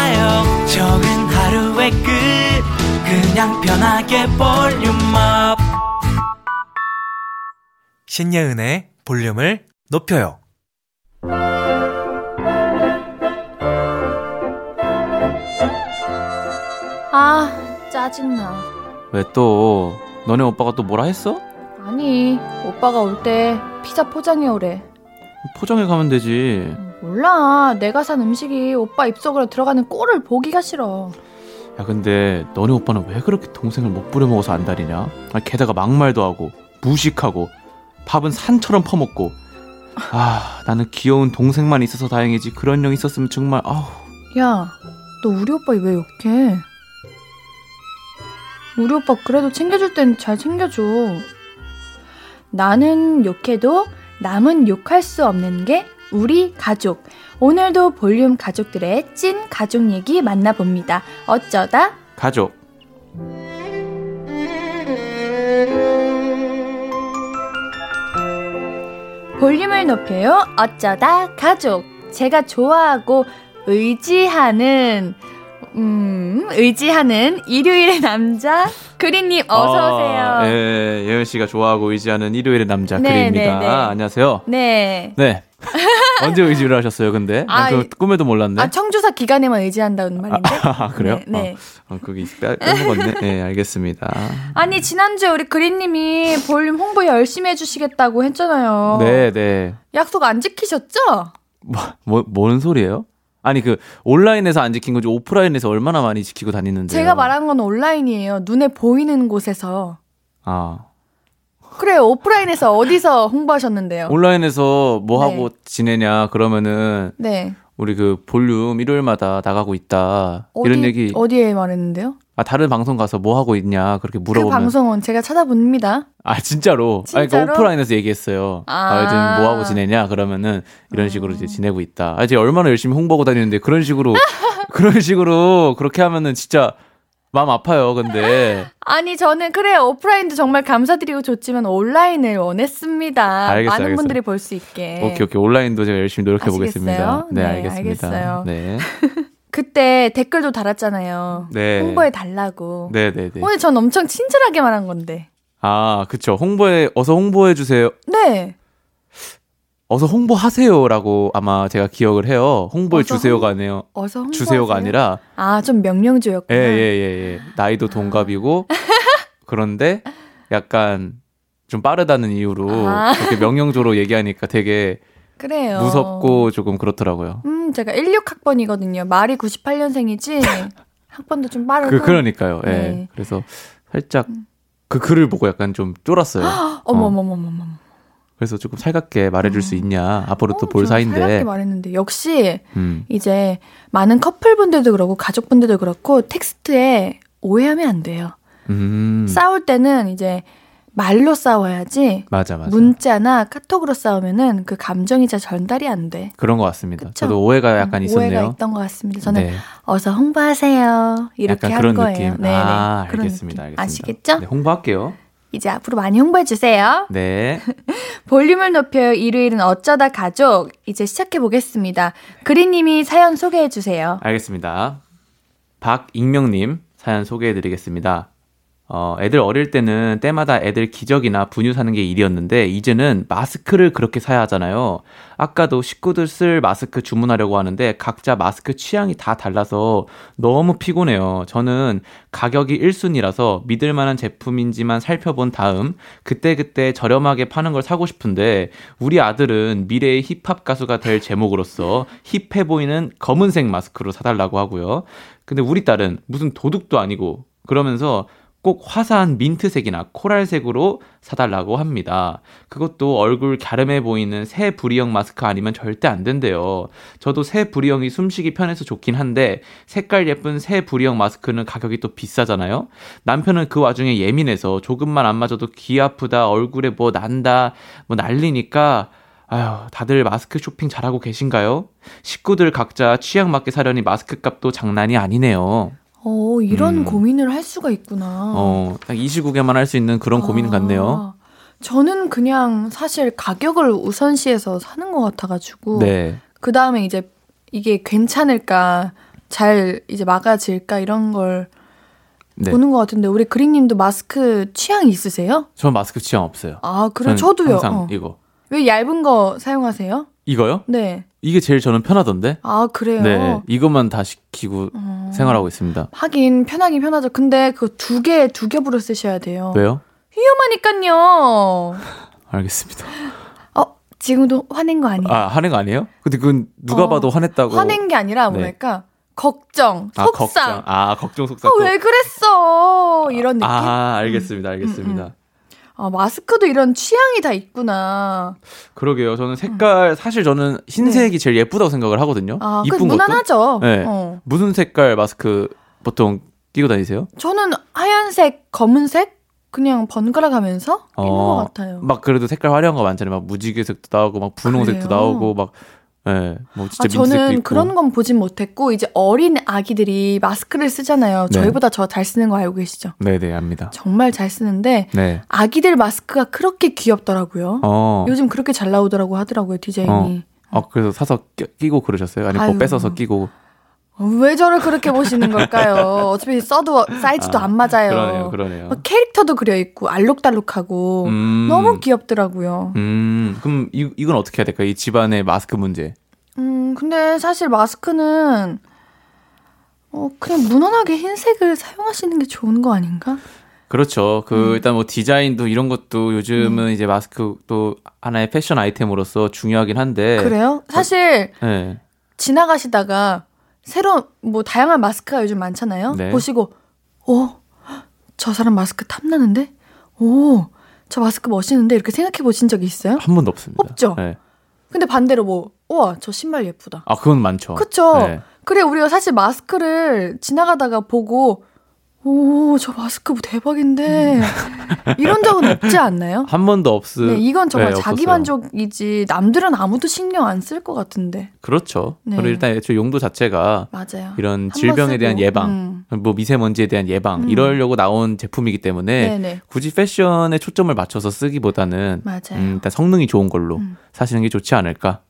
B: 그냥 편하게 볼륨업. 신예은의 볼륨을 높여요.
A: 아, 짜증나.
D: 왜 또 너네 오빠가 또 뭐라 했어?
A: 아니, 오빠가 올 때 피자 포장해 오래.
D: 포장해 가면 되지.
A: 몰라. 내가 산 음식이 오빠 입속으로 들어가는 꼴을 보기가 싫어.
D: 야 근데 너네 오빠는 왜 그렇게 동생을 못 부려 먹어서 안달이냐? 아, 게다가 막말도 하고 무식하고 밥은 산처럼 퍼먹고. 아 나는 귀여운 동생만 있어서 다행이지 그런 형 있었으면 정말 아우
A: 야, 너 우리 오빠 왜 욕해? 우리 오빠 그래도 챙겨줄 땐 잘 챙겨줘. 나는 욕해도 남은 욕할 수 없는 게 우리 가족. 오늘도 볼륨 가족들의 찐 가족 얘기 만나봅니다. 어쩌다
D: 가족.
A: 볼륨을 높여요. 어쩌다 가족. 제가 좋아하고 의지하는 음, 의지하는 일요일의 남자 그린님 어서 오세요.
D: 아, 예, 예은 씨가 좋아하고 의지하는 일요일의 남자
A: 네,
D: 그리입니다.
A: 네, 네.
D: 안녕하세요.
A: 네.
D: 네. <laughs> 언제 의지를 하셨어요, 근데?
A: 아,
D: 난그 꿈에도 몰랐네.
A: 아 청주사 기간에만 의지한다는 말인데. <laughs>
D: 아, 그래요?
A: 네. 네.
D: 어, 어, 빼, 빼먹었네. 네, <laughs> 알겠습니다.
A: 아니 지난주에 우리 그린님이 볼륨 홍보 열심히 해주시겠다고 했잖아요.
D: 네, 네.
A: 약속 안 지키셨죠?
D: 뭐, 뭐, 뭔 소리예요? 아니, 그, 온라인에서 안 지킨 거지, 오프라인에서 얼마나 많이 지키고 다니는데.
A: 제가 말한 건 온라인이에요. 눈에 보이는 곳에서.
D: 아.
A: 그래요. 오프라인에서 어디서 홍보하셨는데요?
D: 온라인에서 뭐
A: 네.
D: 하고 지내냐 그러면은
A: 네.
D: 우리 그 볼륨 일요일마다 나가고 있다
A: 어디,
D: 이런 얘기
A: 어디에 말했는데요?
D: 아 다른 방송 가서 뭐 하고 있냐 그렇게
A: 그
D: 물어보면
A: 방송은 제가 찾아봅니다.
D: 아 진짜로 아니 그러니까
A: 진짜로?
D: 오프라인에서 얘기했어요
A: 아.
D: 아, 요즘 뭐 하고 지내냐 그러면은 이런 식으로 이제 지내고 있다 아 제가 얼마나 열심히 홍보하고 다니는데 그런 식으로 <laughs> 그런 식으로 그렇게 하면은 진짜 마음 아파요 근데 <laughs>
A: 아니 저는 그래요. 오프라인도 정말 감사드리고 좋지만 온라인을 원했습니다.
D: 알겠어요,
A: 많은
D: 알겠어요.
A: 분들이 볼 수 있게.
D: 오케이 오케이 온라인도 제가 열심히 노력해 보겠습니다
A: 아시겠어요?
D: 네,
A: 네,
D: 알겠습니다
A: 알겠어요.
D: 네 <laughs>
A: 그때 댓글도 달았잖아요.
D: 네.
A: 홍보해 달라고.
D: 네네네
A: 오늘 전 엄청 친절하게 말한 건데.
D: 아 그쵸 홍보에 어서 홍보해 주세요
A: 네.
D: 어서 홍보하세요라고 아마 제가 기억을 해요.
A: 어서
D: 주세요가 아니에요.
A: 어서 홍보
D: 주세요가 아니라
A: 아, 좀 명령조였구나.
D: 예, 예, 예, 예. 나이도 동갑이고 <laughs> 그런데 약간 좀 빠르다는 이유로
A: 아.
D: 그렇게 명령조로 얘기하니까 되게
A: 그래요.
D: 무섭고 조금 그렇더라고요.
A: 음, 제가 16학번이거든요. 말이 98년생이지. <laughs> 학번도 좀 빠르고.
D: 그 그러니까요. 예.
A: 네.
D: 그래서 살짝 그 글을 보고 약간 좀 쫄았어요. <gasps>
A: 어머머머머머.
D: 그래서 조금 살갑게 말해줄 수 있냐. 앞으로 또
A: 어,
D: 볼
A: 저는 살갑게
D: 사이인데.
A: 말했는데 역시
D: 음.
A: 이제 많은 커플분들도 그렇고 가족분들도 그렇고 텍스트에 오해하면 안 돼요.
D: 음.
A: 싸울 때는 이제 말로 싸워야지
D: 맞아, 맞아.
A: 문자나 카톡으로 싸우면은 그 감정이 잘 전달이 안 돼.
D: 그런 것 같습니다.
A: 그쵸?
D: 저도 오해가 약간
A: 음,
D: 있었네요.
A: 오해가 있던 것 같습니다. 저는
D: 네.
A: 어서 홍보하세요. 이렇게
D: 약간
A: 한
D: 그런
A: 거예요.
D: 느낌.
A: 네네.
D: 아, 알겠습니다. 알겠습니다.
A: 아시겠죠?
D: 네, 홍보할게요.
A: 이제 앞으로 많이 홍보해 주세요.
D: 네. <laughs>
A: 볼륨을 높여요. 일요일은 어쩌다 가족. 이제 시작해 보겠습니다. 그린님이 사연 소개해 주세요.
D: 알겠습니다. 박익명님 사연 소개해드리겠습니다. 어, 애들 어릴 때는 때마다 애들 기저귀나 분유 사는 게 일이었는데 이제는 마스크를 그렇게 사야 하잖아요. 아까도 식구들 쓸 마스크 주문하려고 하는데 각자 마스크 취향이 다 달라서 너무 피곤해요. 저는 가격이 1순위라서 믿을 만한 제품인지만 살펴본 다음 그때그때 저렴하게 파는 걸 사고 싶은데 우리 아들은 미래의 힙합 가수가 될 제목으로서 힙해 보이는 검은색 마스크로 사달라고 하고요. 근데 우리 딸은 무슨 도둑도 아니고 그러면서 꼭 화사한 민트색이나 코랄색으로 사달라고 합니다. 그것도 얼굴 갸름해 보이는 새 부리형 마스크 아니면 절대 안 된대요. 저도 새 부리형이 숨쉬기 편해서 좋긴 한데 색깔 예쁜 새 부리형 마스크는 가격이 또 비싸잖아요. 남편은 그 와중에 예민해서 조금만 안 맞아도 귀 아프다, 얼굴에 뭐 난다, 뭐 난리니까 아휴, 다들 마스크 쇼핑 잘하고 계신가요? 식구들 각자 취향 맞게 사려니 마스크 값도 장난이 아니네요.
A: 어, 이런
D: 음.
A: 고민을 할 수가 있구나.
D: 어, 딱 이 시국에만 할 수 있는 그런 고민 같네요.
A: 아, 저는 그냥 사실 가격을 우선시해서 사는 것 같아가지고
D: 네.
A: 그 다음에 이제 이게 괜찮을까 잘 이제 막아질까 이런 걸
D: 네.
A: 보는 것 같은데 우리 그린님도 마스크 취향 있으세요?
D: 전 마스크 취향 없어요.
A: 아 그래
D: 저는
A: 저도요.
D: 항상
A: 어.
D: 이거.
A: 왜 얇은 거 사용하세요?
D: 이거요?
A: 네.
D: 이게 제일 저는 편하던데.
A: 아 그래요.
D: 네. 이것만 다 시키고
A: 어.
D: 생활하고 있습니다.
A: 하긴 편하긴 편하죠. 근데 그 두 개 두 겹으로 쓰셔야 돼요.
D: 왜요?
A: 위험하니까요. <laughs>
D: 알겠습니다.
A: 어 지금도 화낸 거 아니에요?
D: 아, 화낸 거 아니에요? 근데 그건 누가
A: 어,
D: 봐도 화냈다고.
A: 화낸 게 아니라
D: 네.
A: 뭐랄까 걱정,
D: 아,
A: 속상.
D: 걱정. 아, 걱정 속상.
A: 아, 왜 그랬어? 이런 느낌.
D: 아, 알겠습니다. 알겠습니다.
A: 음, 음. 아, 마스크도 이런 취향이 다 있구나.
D: 그러게요. 저는 색깔 사실 저는 흰색이 제일 예쁘다고 생각을 하거든요.
A: 네. 아, 그
D: 이쁜 것도.
A: 무난하죠.
D: 네.
A: 어.
D: 무슨 색깔 마스크 보통 끼고 다니세요?
A: 저는 하얀색, 검은색 그냥 번갈아 가면서 끼는
D: 어,
A: 것 같아요.
D: 막 그래도 색깔 화려한 거 많잖아요. 막 무지개색도 나오고 막 분홍색도
A: 그래요?
D: 나오고 막 예, 뭐 진짜
A: 아, 저는. 그런 건 보진 못했고 이제 어린 아기들이 마스크를 쓰잖아요.
D: 네.
A: 저희보다 저 잘 쓰는 거 알고 계시죠?
D: 네, 네, 압니다.
A: 정말 잘 쓰는데
D: 네.
A: 아기들 마스크가 그렇게 귀엽더라고요.
D: 어.
A: 요즘 그렇게 잘 나오더라고 하더라고요 디자인이.
D: 어, 그래서 사서 끼, 끼고 그러셨어요? 아니면. 뭐 뺏어서 끼고.
A: 어, 왜 저를 그렇게 보시는 걸까요? 어차피 써도 사이즈도
D: 아,
A: 안 맞아요.
D: 그러네요, 그러네요.
A: 막 캐릭터도 그려 있고 알록달록하고
D: 음.
A: 너무 귀엽더라고요.
D: 음, 그럼 이, 이건 어떻게 해야 될까요? 이 집안의 마스크 문제.
A: 음, 근데 사실 마스크는 어, 그냥 무난하게 흰색을 사용하시는 게 좋은 거 아닌가?
D: 그렇죠. 그
A: 음.
D: 일단 뭐 디자인도 이런 것도 요즘은 이제 마스크 또 하나의 패션 아이템으로서 중요하긴 한데.
A: 그래요? 사실
D: 네.
A: 지나가시다가 새로운 뭐 다양한 마스크가 요즘 많잖아요.
D: 네.
A: 보시고 어, 저 사람 마스크 탐나는데? 오, 저 마스크 멋있는데 이렇게 생각해 보신 적 있어요?
D: 한 번도 없습니다.
A: 없죠?
D: 네.
A: 근데 반대로 뭐, 우와, 저 신발 예쁘다.
D: 아, 그건 많죠.
A: 그쵸?
D: 네.
A: 그래, 우리가 사실 마스크를 지나가다가 보고, 오, 저 마스크 뭐 대박인데. 이런 적은 없지 않나요?
D: 한 번도 없으.
A: 네, 이건 정말
D: 네,
A: 자기. 만족이지, 남들은 아무도 신경 안 쓸 것 같은데.
D: 그렇죠.
A: 네.
D: 그리고 일단 애초에 용도 자체가
A: 맞아요.
D: 이런 질병에 대한 예방,
A: 음.
D: 뭐 미세먼지에 대한 예방
A: 음.
D: 이러려고 나온 제품이기 때문에
A: 네네.
D: 굳이 패션에 초점을 맞춰서 쓰기보다는
A: 맞아요.
D: 음, 일단 성능이 좋은 걸로
A: 음.
D: 사시는 게 좋지 않을까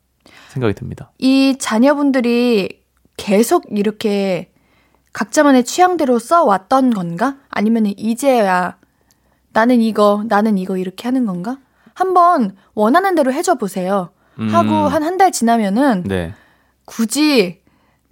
D: 생각이 듭니다.
A: 이 자녀분들이 계속 이렇게 각자만의 취향대로 써왔던 건가? 아니면 이제야 나는 이거, 나는 이거 이렇게 하는 건가? 한번 원하는 대로 해줘 보세요. 하고
D: 음,
A: 한한 달 지나면은
D: 네,
A: 굳이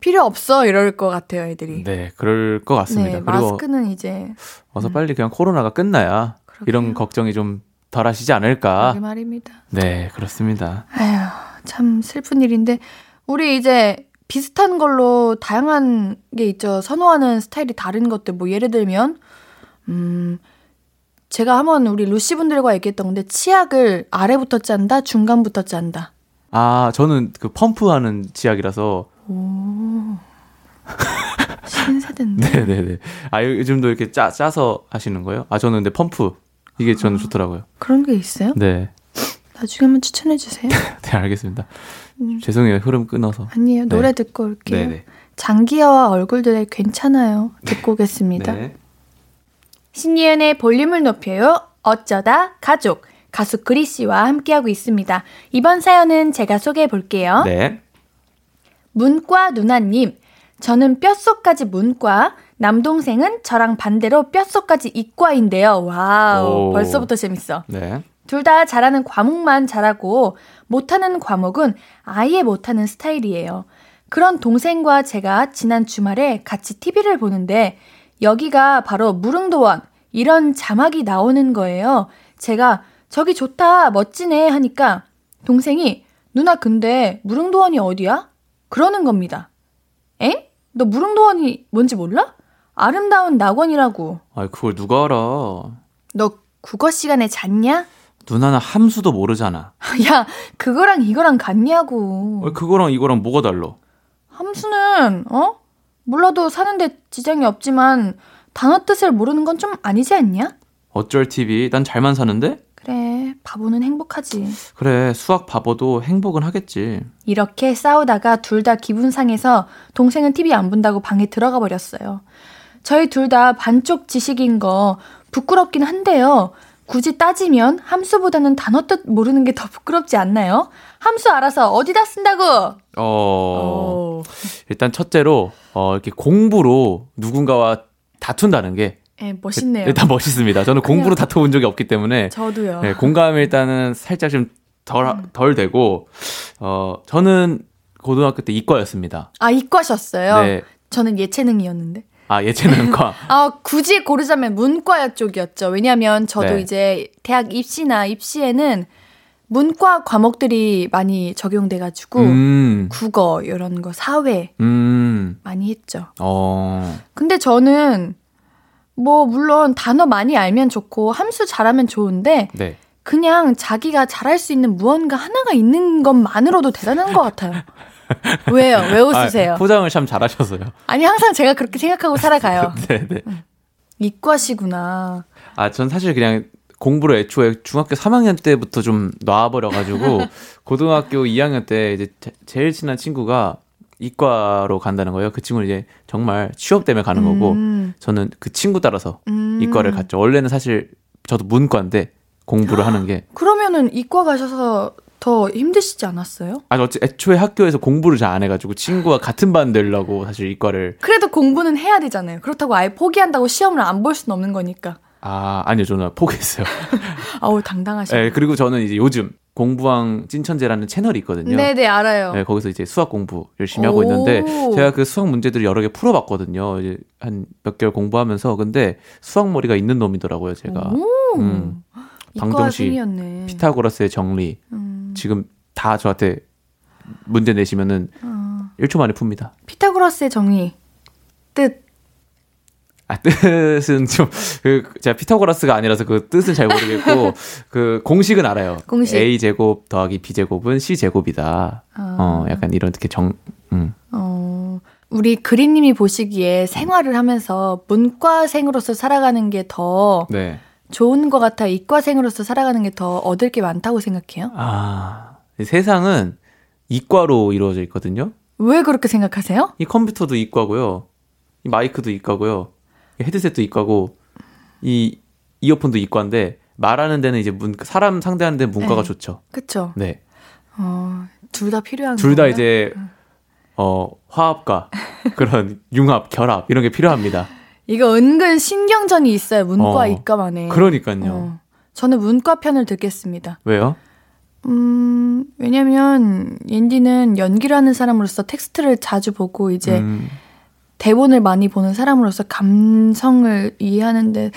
A: 필요 없어 이럴 것 같아요, 애들이.
D: 네, 그럴 것 같습니다.
A: 네,
D: 그리고
A: 마스크는 이제
D: 어서 빨리 그냥 코로나가 끝나야
A: 그러게요.
D: 이런 걱정이 좀 덜하시지 않을까.
A: 말입니다.
D: 네, 그렇습니다.
A: 아휴, 참 슬픈 일인데 우리 이제 비슷한 걸로 다양한 게 있죠. 선호하는 스타일이 다른 것들 뭐 예를 들면 음 제가 한번 우리 루시 분들과 얘기했던 건데 치약을 아래부터 짠다, 중간부터 짠다.
D: 아, 저는 그 펌프하는 치약이라서
A: 오. <laughs> 신세대인데. <laughs>
D: 네, 네, 네. 아, 요- 요즘도 이렇게 짜 짜서 하시는 거예요? 아, 저는 근데 펌프 이게 저는
A: 아.
D: 좋더라고요.
A: 그런 게 있어요?
D: 네.
A: 나중에 한번 추천해 주세요. <laughs>
D: 네, 알겠습니다.
A: 음.
D: 죄송해요. 흐름 끊어서.
A: 아니에요.
D: 네.
A: 노래 듣고 올게요.
D: 네, 네.
A: 장기하와 얼굴들의 괜찮아요. 듣고 오겠습니다.
D: 네.
A: 신예은의 볼륨을 높여요. 어쩌다 가족 가수 그리 씨와 함께하고 있습니다. 이번 사연은 제가 소개해 볼게요.
D: 네.
A: 문과 누나님, 저는 뼛속까지 문과, 남동생은 저랑 반대로 뼛속까지 이과인데요. 와우,
D: 오.
A: 벌써부터 재밌어.
D: 네.
A: 둘 다 잘하는 과목만 잘하고 못하는 과목은 아예 못하는 스타일이에요. 그런 동생과 제가 지난 주말에 같이 TV를 보는데 여기가 바로 무릉도원 이런 자막이 나오는 거예요. 제가 저기 좋다 멋지네 하니까 동생이 누나 근데 무릉도원이 어디야? 그러는 겁니다. 엥? 너 무릉도원이 뭔지 몰라? 아름다운 낙원이라고.
D: 아, 그걸 누가 알아?
A: 너 국어 시간에 잤냐?
D: 누나는 함수도 모르잖아. <laughs>
A: 야, 그거랑 이거랑 같냐고.
D: 어, 그거랑 이거랑 뭐가 달라?
A: 함수는, 어? 몰라도 사는데 지장이 없지만, 단어 뜻을 모르는 건 좀 아니지 않냐?
D: 어쩔 TV? 난 잘만 사는데?
A: 그래, 바보는 행복하지.
D: 그래, 수학 바보도 행복은 하겠지.
A: 이렇게 싸우다가 둘 다 기분 상해서 동생은 TV 안 본다고 방에 들어가 버렸어요. 저희 둘 다 반쪽 지식인 거 부끄럽긴 한데요. 굳이 따지면 함수보다는 단어 뜻 모르는 게 더 부끄럽지 않나요? 함수 알아서 어디다 쓴다고?
D: 어,
A: 어.
D: 일단 첫째로, 어, 이렇게 공부로 누군가와 다툰다는 게
A: 예, 멋있네요.
D: 일단 멋있습니다. 저는 공부로 다퉈본 적이 없기 때문에
A: 저도요.
D: 네, 공감이 일단은 살짝 좀 덜, 덜 되고, 어, 저는 고등학교 때 이과였습니다.
A: 아, 이과셨어요?
D: 네.
A: 저는 예체능이었는데.
D: 아, 예체능과. <laughs>
A: 아, 굳이 고르자면 문과 쪽이었죠. 왜냐면 저도
D: 네.
A: 이제 대학 입시나 입시에는 문과 과목들이 많이 적용돼가지고
D: 음,
A: 국어 이런 거 사회
D: 음,
A: 많이 했죠.
D: 어,
A: 근데 저는 뭐 물론 단어 많이 알면 좋고 함수 잘하면 좋은데
D: 네.
A: 그냥 자기가 잘할 수 있는 무언가 하나가 있는 것만으로도 대단한 것 같아요. <laughs> <laughs> 왜요? 왜 웃으세요?
D: 아, 포장을 참 잘하셔서요.
A: 아니 항상 제가 그렇게 생각하고 살아가요. <laughs>
D: 네, 네.
A: 이과시구나.
D: 아, 전 사실 그냥 공부를 애초에 중학교 3학년 때부터 좀 놔버려가지고, <laughs> 고등학교 2학년 때 이제 제- 제일 친한 친구가 이과로 간다는 거예요. 그 친구는 이제 정말 취업 때문에 가는 거고,
A: 음,
D: 저는 그 친구 따라서
A: 음.
D: 이과를 갔죠. 원래는 사실 저도 문과인데 공부를 하는 게
A: 그러면은 이과 가셔서 더 힘드시지 않았어요?
D: 아니 어째 애초에 학교에서 공부를 잘 안 해가지고 친구와 같은 반 되려고 사실 이과를
A: 그래도 공부는 해야 되잖아요. 그렇다고 아예 포기한다고 시험을 안 볼 수는 없는 거니까.
D: 아 아니요 저는 포기했어요. <laughs>
A: 아우 당당하시네.
D: 네, 그리고 저는 이제 요즘 공부왕 찐천재라는 채널이 있거든요.
A: 네네 알아요.
D: 네, 거기서 이제 수학 공부 열심히 하고
A: 오.
D: 있는데 제가 그 수학 문제들을 여러 개 풀어봤거든요. 이제 한 몇 개월 공부하면서 근데 수학 머리가 있는 놈이더라고요 제가.
A: 오.
D: 음. 방정식. 피타고라스의 정리
A: 음,
D: 지금 다 저한테 문제 내시면은
A: 어.
D: 1초 만에 풉니다.
A: 피타고라스의 정의 뜻
D: 아, 뜻은 좀, 그, 제가 피타고라스가 아니라서 그 뜻은 잘 모르겠고, <laughs> 그 공식은 알아요.
A: 공식.
D: A제곱 더하기 B제곱은 C제곱이다.
A: 아.
D: 어, 약간 이런 이렇게 정, 음.
A: 어, 우리 그린님이 보시기에 생활을 하면서 문과생으로서 살아가는 게더
D: 네.
A: 좋은 것 같아 이과생으로서 살아가는 게 더 얻을 게 많다고 생각해요?
D: 아, 세상은 이과로 이루어져 있거든요.
A: 왜 그렇게 생각하세요?
D: 이 컴퓨터도 이과고요. 이 마이크도 이과고요. 이 헤드셋도 이과고, 이 이어폰도 이과인데, 말하는 데는 이제 문, 사람 상대하는 데는 문과가
A: 네.
D: 좋죠.
A: 그쵸?
D: 네.
A: 어, 둘 다 필요한
D: 둘 다? 이제, 어, 화합과 그런 <laughs> 융합, 결합, 이런 게 필요합니다.
A: 이거 은근 신경전이 있어요. 문과
D: 어,
A: 이과만에.
D: 그러니까요.
A: 어, 저는 문과 편을 듣겠습니다.
D: 왜요?
A: 음, 왜냐면 옌디는 연기를 하는 사람으로서 텍스트를 자주 보고 이제
D: 음,
A: 대본을 많이 보는 사람으로서 감성을 이해하는데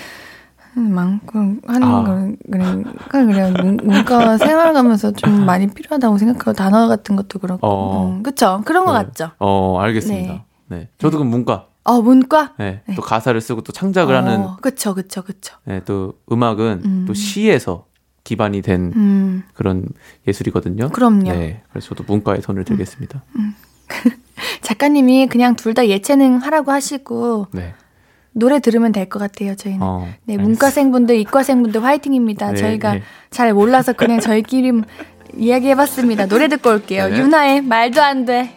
A: 많고 하는
D: 아.
A: 걸 그러니까. 문- 문과 생활하면서 좀 많이 필요하다고 생각하고 단어 같은 것도 그렇고.
D: 어.
A: 음, 그쵸? 그런 것
D: 네.
A: 같죠?
D: 어, 알겠습니다.
A: 네.
D: 네. 저도 그럼 문과.
A: 어, 문과?
D: 네.
A: 네.
D: 또 가사를 쓰고 또 창작을 하는,
A: 어, 그쵸, 그쵸, 그쵸.
D: 네, 또 음악은
A: 음.
D: 또 시에서 기반이 된
A: 음,
D: 그런 예술이거든요.
A: 그럼요.
D: 네. 그래서 저도 문과에 손을 들겠습니다. <laughs>
A: 작가님이 그냥 둘 다 예체능 하라고 하시고
D: 네.
A: 노래 들으면 될 것 같아요, 저희는.
D: 어,
A: 네. 문과생분들, 이과생분들 화이팅입니다.
D: 네,
A: 저희가
D: 네.
A: 잘 몰라서 그냥 저희끼리 <laughs> 이야기해봤습니다. 노래 듣고 올게요.
D: 네.
A: 유나의 말도 안 돼.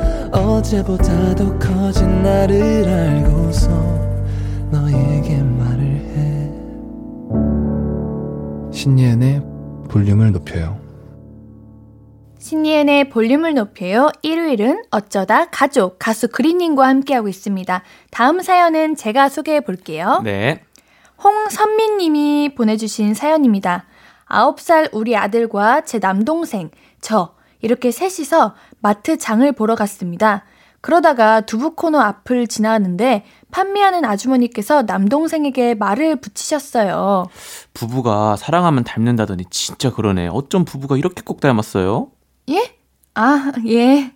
B: 어제보다 더 커진 나를 알고서 너에게 말을 해
C: 신예은의 볼륨을 높여요.
A: 신예은의 볼륨을 높여요. 일요일은 어쩌다 가족, 가수 그린님과 함께하고 있습니다. 다음 사연은 제가 소개해 볼게요.
D: 네.
A: 홍선미님이 보내주신 사연입니다. 9살 우리 아들과 제 남동생, 저, 이렇게 셋이서 마트 장을 보러 갔습니다. 그러다가 두부 코너 앞을 지나가는데 판매하는 아주머니께서 남동생에게 말을 붙이셨어요.
D: 부부가 사랑하면 닮는다더니 진짜 그러네. 어쩜 부부가 이렇게 꼭 닮았어요?
A: 예? 아, 예.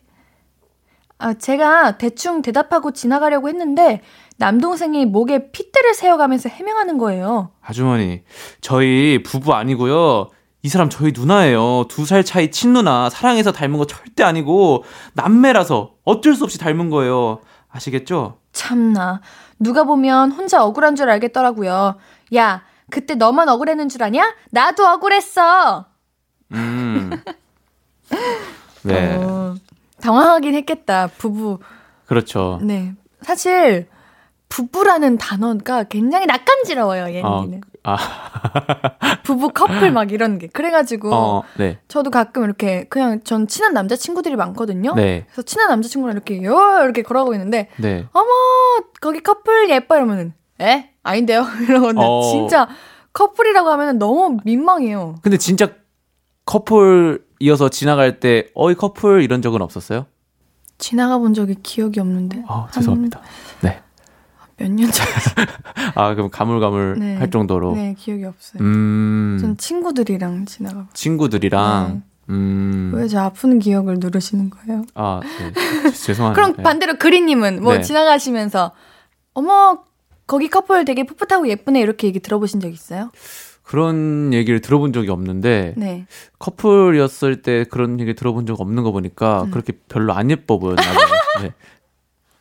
A: 아, 제가 대충 대답하고 지나가려고 했는데 남동생이 목에 핏대를 세어가면서 해명하는 거예요.
D: 아주머니, 저희 부부 아니고요. 이 사람 저희 누나예요. 두 살 차이 친누나. 사랑해서 닮은 거 절대 아니고 남매라서 어쩔 수 없이 닮은 거예요. 아시겠죠?
A: 참나. 누가 보면 혼자 억울한 줄 알겠더라고요. 야, 그때 너만 억울했는 줄 아냐? 나도 억울했어.
D: 음. <laughs> 네.
A: 어, 당황하긴 했겠다. 부부.
D: 그렇죠.
A: 네. 사실 부부라는 단어가 굉장히 낯간지러워요. 얘네는.
D: 아,
A: 부부 커플 막 이런 게. 그래가지고
D: 어, 네.
A: 저도 가끔 이렇게 그냥 전 친한 남자 친구들이 많거든요.
D: 네.
A: 그래서 친한 남자 친구랑 이렇게 요 이렇게 걸어가고 있는데
D: 네.
A: 어머 거기 커플 예뻐 이러면은 에 아닌데요 <laughs> 이러거든요.
D: 어.
A: 진짜 커플이라고 하면 너무 민망해요.
D: 근데 진짜 커플이어서 지나갈 때 어이 커플 이런 적은 없었어요?
A: 지나가 본 적이 기억이 없는데
D: 아, 죄송합니다. 네.
A: 몇 년 전에 <laughs>
D: 아, 그럼 가물가물
A: 네.
D: 할 정도로.
A: 네 기억이 없어요.
D: 음.
A: 전 친구들이랑 지나가.
D: 친구들이랑 음.
A: 왜 저 아픈 기억을 누르시는 거예요?
D: 아, 네. <laughs> 죄송합니다.
A: 그럼 반대로 그리님은 뭐
D: 네.
A: 지나가시면서 어머 거기 커플 되게 풋풋하고 예쁘네 이렇게 얘기 들어보신 적 있어요?
D: 그런 얘기를 들어본 적이 없는데
A: 네.
D: 커플이었을 때 그런 얘기 들어본 적 없는 거 보니까
A: 음.
D: 그렇게 별로 안 예뻐 보였나 봐요. 네. <laughs>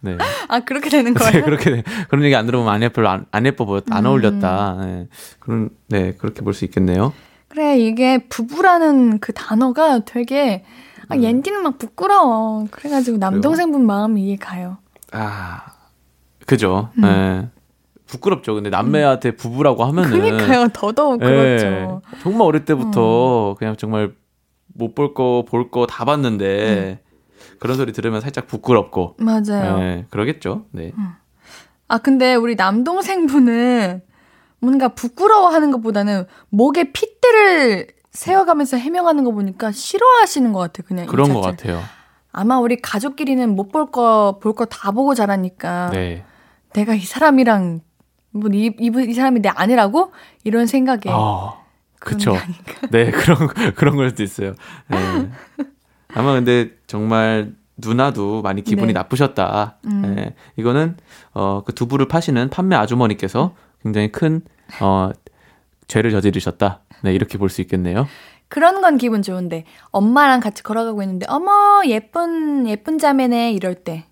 D: 네. <laughs>
A: 아 그렇게 되는
D: 네,
A: 거예요?
D: 그렇게 그런 얘기 안 들어보면 안 예뻐 안, 안 예뻐 보였 안
A: 음.
D: 어울렸다. 네. 그런 네 그렇게 볼 수 있겠네요.
A: 그래 이게 부부라는 그 단어가 되게 아,
D: 음.
A: 옌디는 막 부끄러워. 그래가지고 남동생분 마음이 이해 가요.
D: 아 그죠.
A: 음.
D: 네. 부끄럽죠. 근데 남매한테 부부라고 하면은
A: 그러니까요 더더욱
D: 네,
A: 그렇죠.
D: 정말 어릴 때부터 그냥 정말 못 볼 거 볼 거 다 봤는데 그런 소리 들으면 살짝 부끄럽고
A: 맞아요.
D: 네, 그러겠죠. 네.
A: 아 근데 우리 남동생분은 뭔가 부끄러워하는 것보다는 목에 핏대를 세워가면서 해명하는 거 보니까 싫어하시는 것 같아요. 그냥 이
D: 그런 것. 같아요.
A: 아마 우리 가족끼리는 못 볼 거 볼 거 다 보고 자라니까
D: 네.
A: 내가 이 사람이랑 뭐이 이, 이 사람이 내 아내라고 이런 생각에
D: 아, 그쵸. 네, 그런, 그런 걸 수도 있어요. 네. <laughs> 아마 근데 정말 누나도 많이 기분이
A: 네.
D: 나쁘셨다.
A: 음.
D: 네. 이거는, 어, 그 두부를 파시는 판매 아주머니께서 굉장히 큰, 어, 죄를 저지르셨다. 네, 이렇게 볼 수 있겠네요.
A: 그런 건 기분 좋은데 엄마랑 같이 걸어가고 있는데 어머 예쁜 예쁜 자매네 이럴 때.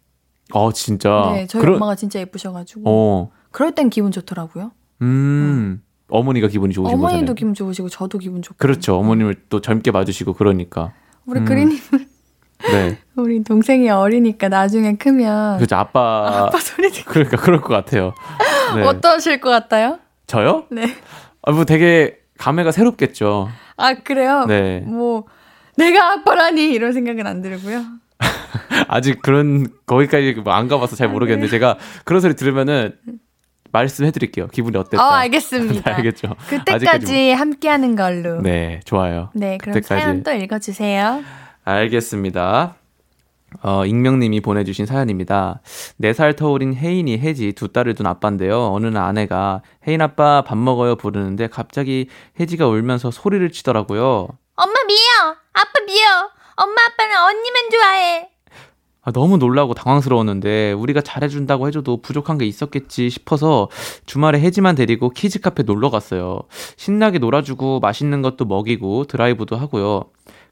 D: 어, 진짜.
A: 네, 저희
D: 그런-
A: 엄마가 진짜 예쁘셔가지고
D: 어,
A: 그럴 땐 기분 좋더라고요.
D: 음, 어머니가 기분이 좋으신
A: 어머니도
D: 거잖아요.
A: 기분 좋으시고 저도 기분 좋고.
D: 그렇죠. 어머님을 또 젊게 봐주시고 그러니까.
A: 우리
D: 음.
A: 그린님
D: 네. <laughs>
A: 우리 동생이 어리니까 나중에 크면
D: 그렇죠. 아빠.
A: 아빠 소리 듣고
D: 그러니까 그럴 것 같아요. <laughs> 네.
A: 어떠실 것 같아요?
D: 저요?
A: 네.
D: 아, 뭐 되게 감회가 새롭겠죠.
A: 아 그래요?
D: 네.
A: 뭐 내가 아빠라니 이런 생각은 안 들고요. <laughs>
D: 아직 그런 거기까지 뭐안 가봐서 잘 모르겠는데 제가 그런 소리 들으면은 말씀해드릴게요. 기분이 어땠다.
A: 어 알겠습니다. <laughs>
D: 알겠죠.
A: 그때까지 함께하는 걸로.
D: 뭐- 네, 좋아요.
A: 네, 그럼
D: 그때까지.
A: 사연 또 읽어주세요.
D: 알겠습니다. 어, 익명님이 보내주신 사연입니다. 4살 터울인 혜인이 혜지 두 딸을 둔 아빠인데요. 어느 날 아내가 혜인 아빠 밥 먹어요 부르는데 갑자기 혜지가 울면서 소리를 치더라고요.
A: 엄마 미워! 아빠 미워! 엄마 아빠는 언니만 좋아해!
D: 아, 너무 놀라고 당황스러웠는데 우리가 잘해준다고 해줘도 부족한 게 있었겠지 싶어서 주말에 혜지만 데리고 키즈 카페 놀러 갔어요. 신나게 놀아주고 맛있는 것도 먹이고 드라이브도 하고요.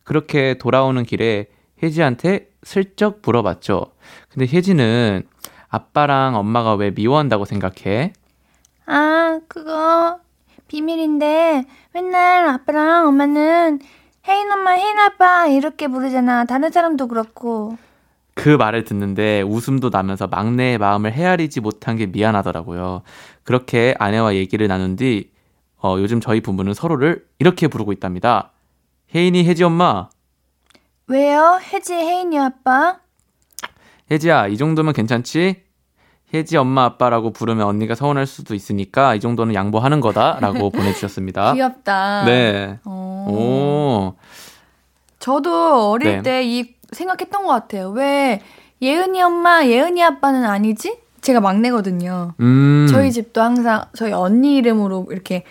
D: 그렇게 돌아오는 길에 혜지한테 슬쩍 물어봤죠. 근데 혜지는 아빠랑 엄마가 왜 미워한다고 생각해?
A: 아, 그거 비밀인데 맨날 아빠랑 엄마는 혜인 엄마, 혜인 아빠 이렇게 부르잖아. 다른 사람도 그렇고.
D: 그 말을 듣는데 웃음도 나면서 막내의 마음을 헤아리지 못한 게 미안하더라고요. 그렇게 아내와 얘기를 나눈 뒤, 어, 요즘 저희 부부는 서로를 이렇게 부르고 있답니다. 혜인이 혜지 엄마,
A: 왜요? 혜지, 혜인이 아빠?
D: 혜지야, 이 정도면 괜찮지? 혜지 엄마 아빠라고 부르면 언니가 서운할 수도 있으니까 이 정도는 양보하는 거다라고 <laughs> 보내주셨습니다.
A: 귀엽다.
D: 네.
A: 어.
D: 오,
A: 저도 어릴
D: 네.
A: 때이 생각했던 것 같아요. 왜 예은이 엄마, 예은이 아빠는 아니지? 제가 막내거든요.
D: 음,
A: 저희 집도 항상 저희 언니 이름으로 이렇게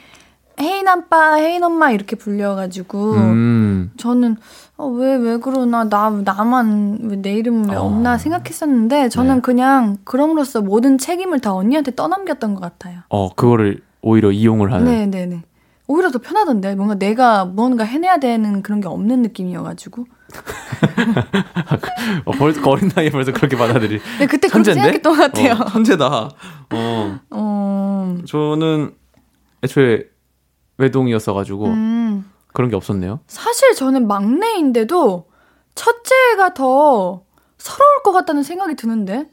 A: 혜인 아빠, 혜인 엄마 이렇게 불려가지고
D: 음,
A: 저는 어, 왜, 왜 그러나, 나, 나만 왜 내 이름은 왜
D: 어.
A: 없나 생각했었는데 저는
D: 네.
A: 그냥 그럼으로써 모든 책임을 다 언니한테 떠넘겼던 것 같아요.
D: 어, 그거를 오히려 이용을 하는.
A: 네네네. 오히려 더 편하던데 뭔가 내가 뭔가 해내야 되는 그런 게 없는 느낌이어가지고.
D: 어, 벌, 어린 나이에 벌써 그렇게 받아들이.
A: 근데 그때 그렇게
D: 천재인데?
A: 생각했던 것 같아요.
D: 어, 천재다. 어,
A: 어,
D: 저는 애초에 외동이었어가지고
A: 음.
D: 그런 게 없었네요.
A: 사실 저는 막내인데도 첫째가 더 서러울 것 같다는 생각이 드는데.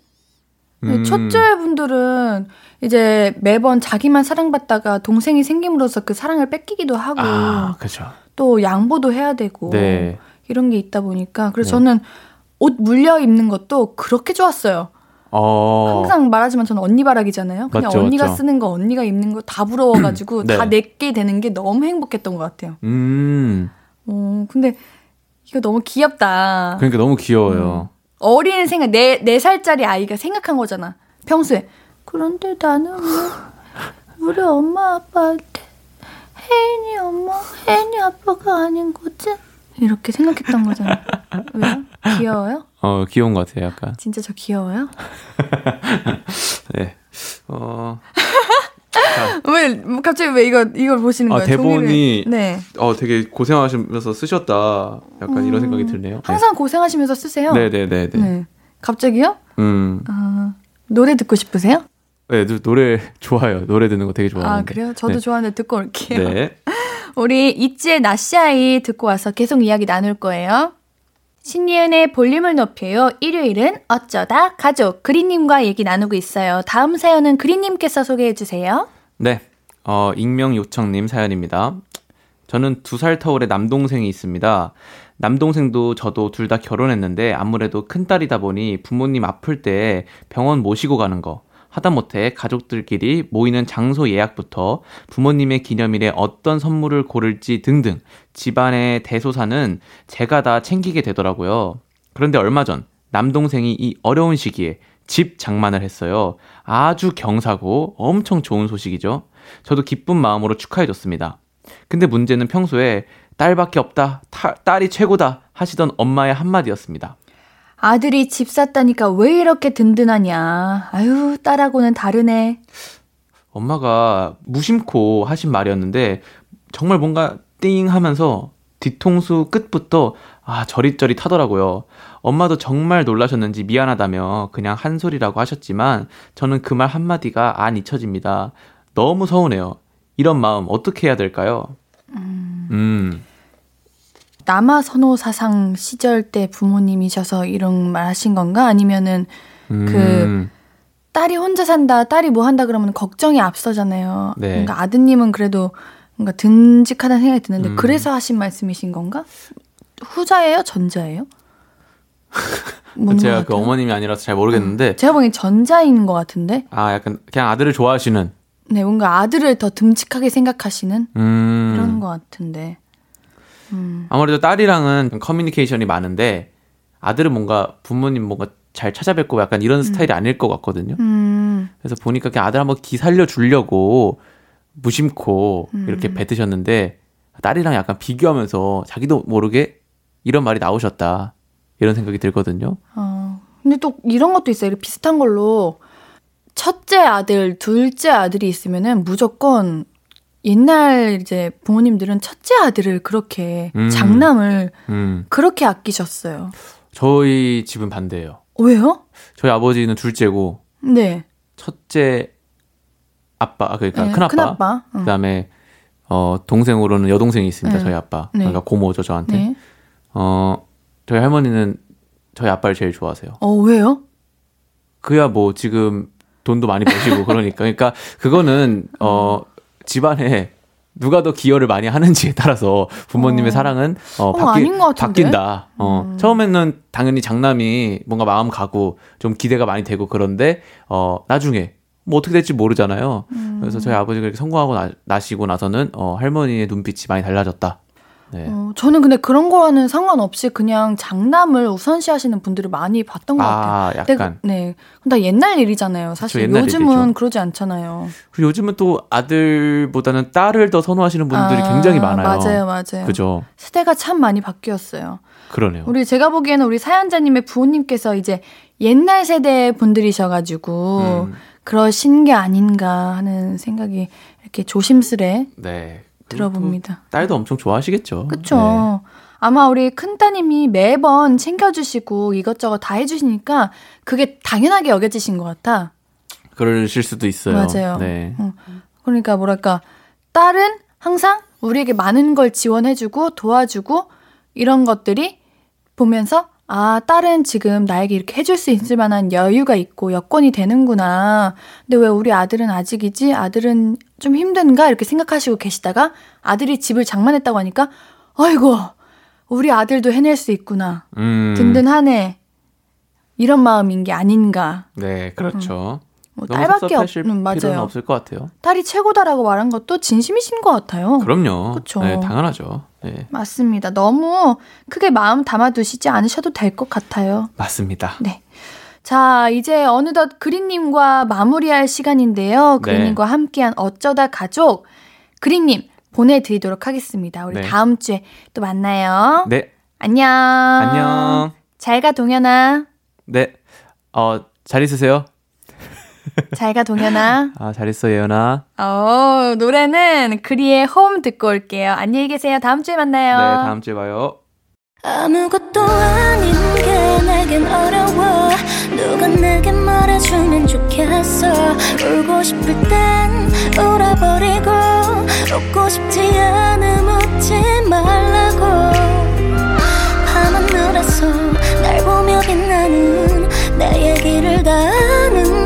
A: 네,
D: 음.
A: 첫째 분들은 이제 매번 자기만 사랑받다가 동생이 생김으로써 그 사랑을 뺏기기도 하고
D: 아, 그죠.
A: 또 양보도 해야 되고
D: 네.
A: 이런 게 있다 보니까 그래서
D: 네.
A: 저는 옷 물려 입는 것도 그렇게 좋았어요.
D: 어.
A: 항상 말하지만 저는 언니 바락이잖아요. 그냥
D: 맞죠,
A: 언니가
D: 맞죠.
A: 쓰는 거 언니가 입는 거 다 부러워가지고 <clears throat>
D: 네.
A: 다 내게 되는 게 너무 행복했던 것 같아요.
D: 음.
A: 어, 근데 이거 너무 귀엽다.
D: 그러니까 너무 귀여워요.
A: 어린 생각, 네, 네 살짜리 아이가 생각한 거잖아. 평소에. 그런데 나는 왜 우리 엄마 아빠한테 혜인이 엄마, 혜인이 아빠가 아닌 거지? 이렇게 생각했던 거잖아. 왜요? 귀여워요?
D: 어, 귀여운 것 같아요, 약간.
A: 진짜 저 귀여워요? <laughs>
D: 네. 어, <laughs>
A: 왜, 뭐 갑자기 왜 이거, 이걸 보시는
D: 아,
A: 거예요?
D: 대본이
A: 종이를. 네.
D: 어, 되게 고생하시면서 쓰셨다. 약간 이런 생각이 드네요.
A: 음, 항상 고생하시면서 쓰세요?
D: 네, 네, 네, 네.
A: 네. 갑자기요?
D: 음.
A: 아, 노래 듣고 싶으세요?
D: 네, 노- 노래 <laughs> 좋아요. 노래 듣는 거 되게 좋아하는데.
A: 아, 그래요? 저도
D: 네.
A: 좋아하는데 듣고 올게요.
D: 네.
A: 우리 이지의 나시아이 듣고 와서 계속 이야기 나눌 거예요. 신예은의 볼륨을 높여요. 일요일은 어쩌다 가족 그린님과 얘기 나누고 있어요. 다음 사연은 그린님께서 소개해 주세요.
D: 네. 어, 익명 요청님 사연입니다. 저는 두 살 터울의 남동생이 있습니다. 남동생도 저도 둘 다 결혼했는데 아무래도 큰딸이다 보니 부모님 아플 때 병원 모시고 가는 거, 하다못해 가족들끼리 모이는 장소 예약부터 부모님의 기념일에 어떤 선물을 고를지 등등 집안의 대소사는 제가 다 챙기게 되더라고요. 그런데 얼마 전 남동생이 이 어려운 시기에 집 장만을 했어요. 아주 경사고 엄청 좋은 소식이죠. 저도 기쁜 마음으로 축하해줬습니다. 근데 문제는 평소에 딸밖에 없다, 타, 딸이 최고다 하시던 엄마의 한마디였습니다.
A: 아들이 집 샀다니까 왜 이렇게 든든하냐. 아유, 딸하고는 다르네.
D: 엄마가 무심코 하신 말이었는데 정말 뭔가 띵 하면서 뒤통수 끝부터 아, 저릿저릿 하더라고요. 엄마도 정말 놀라셨는지 미안하다며 그냥 한 소리라고 하셨지만 저는 그 말 한마디가 안 잊혀집니다. 너무 서운해요. 이런 마음 어떻게 해야 될까요? 음. 음.
A: 남아 선호 사상 시절 때 부모님이셔서 이런 말 하신 건가? 아니면은 그 음. 그 딸이 혼자 산다, 딸이 뭐 한다 그러면 걱정이 앞서잖아요. 네. 그러니까 아드님은 그래도 뭔가 듬직하다는 생각이 드는데 음. 그래서 하신 말씀이신 건가? 후자예요, 전자예요? <laughs>
D: 제가 그 어머님이 아니라서 잘 모르겠는데
A: 어. 제가 보기엔 전자인 것 같은데.
D: 아, 약간 그냥 아들을 좋아하시는.
A: 네, 뭔가 아들을 더 듬직하게 생각하시는 음. 그런 것 같은데.
D: 음. 아무래도 딸이랑은 커뮤니케이션이 많은데 아들은 뭔가 부모님 뭔가 잘 찾아뵙고 약간 이런 음. 스타일이 아닐 것 같거든요. 음. 그래서 보니까 그냥 아들 한번 기 살려 주려고 무심코 음. 이렇게 뱉으셨는데 딸이랑 약간 비교하면서 자기도 모르게 이런 말이 나오셨다. 이런 생각이 들거든요.
A: 어. 근데 또 이런 것도 있어요. 비슷한 걸로 첫째 아들, 둘째 아들이 있으면은 무조건 옛날 이제 부모님들은 첫째 아들을 그렇게 음. 장남을 음. 그렇게 아끼셨어요.
D: 저희 집은 반대예요.
A: 왜요?
D: 저희 아버지는 둘째고 네. 첫째 아빠 아, 그러니까 네, 큰 아빠, 큰아빠. 응. 그다음에 어 동생으로는 여동생이 있습니다. 네. 저희 아빠. 네. 그러니까 고모죠 저한테. 네. 어 저희 할머니는 저희 아빠를 제일 좋아하세요.
A: 어 왜요?
D: 그야 뭐 지금 돈도 많이 버시고 그러니까 그러니까 그거는 어 집안에 누가 더 기여를 많이 하는지에 따라서 부모님의 어. 사랑은 어,
A: 어 바뀌,
D: 바뀐다. 어, 음. 처음에는 당연히 장남이 뭔가 마음 가고 좀 기대가 많이 되고 그런데 어, 나중에 뭐 어떻게 될지 모르잖아요. 음. 그래서 저희 아버지가 이렇게 성공하고 나, 나시고 나서는 어, 할머니의 눈빛이 많이 달라졌다.
A: 네. 어, 저는 근데 그런 거와는 상관없이 그냥 장남을 우선시 하시는 분들을 많이 봤던 것 아, 같아요.
D: 약간.
A: 근데, 네. 근데 옛날 일이잖아요. 사실 그렇죠, 요즘은 일이죠. 그러지 않잖아요.
D: 그리고 요즘은 또 아들보다는 딸을 더 선호하시는 분들이 아, 굉장히 많아요.
A: 맞아요, 맞아요.
D: 그죠.
A: 세대가 참 많이 바뀌었어요.
D: 그러네요.
A: 우리 제가 보기에는 우리 사연자님의 부모님께서 이제 옛날 세대 분들이셔가지고 음. 그러신 게 아닌가 하는 생각이 이렇게 조심스레 네. 들어봅니다.
D: 딸도 엄청 좋아하시겠죠.
A: 그렇죠. 네. 아마 우리 큰 따님이 매번 챙겨주시고 이것저것 다 해주시니까 그게 당연하게 여겨지신 것 같아.
D: 그러실 수도 있어요.
A: 맞아요. 네. 어. 그러니까 뭐랄까 딸은 항상 우리에게 많은 걸 지원해주고 도와주고 이런 것들이 보면서 아, 딸은 지금 나에게 이렇게 해줄 수 있을 만한 여유가 있고 여건이 되는구나. 근데 왜 우리 아들은 아직이지? 아들은 좀 힘든가? 이렇게 생각하시고 계시다가 아들이 집을 장만했다고 하니까, 아이고, 우리 아들도 해낼 수 있구나. 음. 든든하네. 이런 마음인 게 아닌가.
D: 네, 그렇죠. 음.
A: 뭐 딸밖에 없는 맞아요.
D: 없을 것 같아요.
A: 딸이 최고다라고 말한 것도 진심이신 것 같아요.
D: 그럼요. 그렇죠. 네, 당연하죠. 네.
A: 맞습니다. 너무 크게 마음 담아두시지 않으셔도 될 것 같아요.
D: 맞습니다.
A: 네. 자, 이제 어느덧 그린님과 마무리할 시간인데요. 네. 그린님과 네. 함께한 어쩌다 가족 그린님 보내드리도록 하겠습니다. 우리 네. 다음 주에 또 만나요.
D: 네.
A: 안녕.
D: 안녕.
A: 잘가 동현아.
D: 네. 어, 잘 있으세요.
A: 잘가 동현아.
D: 아, 잘했어 예연아.
A: 어, 노래는 그리의 홈 듣고 올게요. 안녕히 계세요. 다음 주에 만나요.
D: 네, 다음 주에 봐요.
E: 아무것도 아닌 게 내겐 어려워 누가 내게 말해주면 좋겠어 울고 싶을 땐 울어버리고 웃고 싶지 않음 웃지 말라고 밤하늘에서 날 보며 빛나는 내 얘기를 다 아는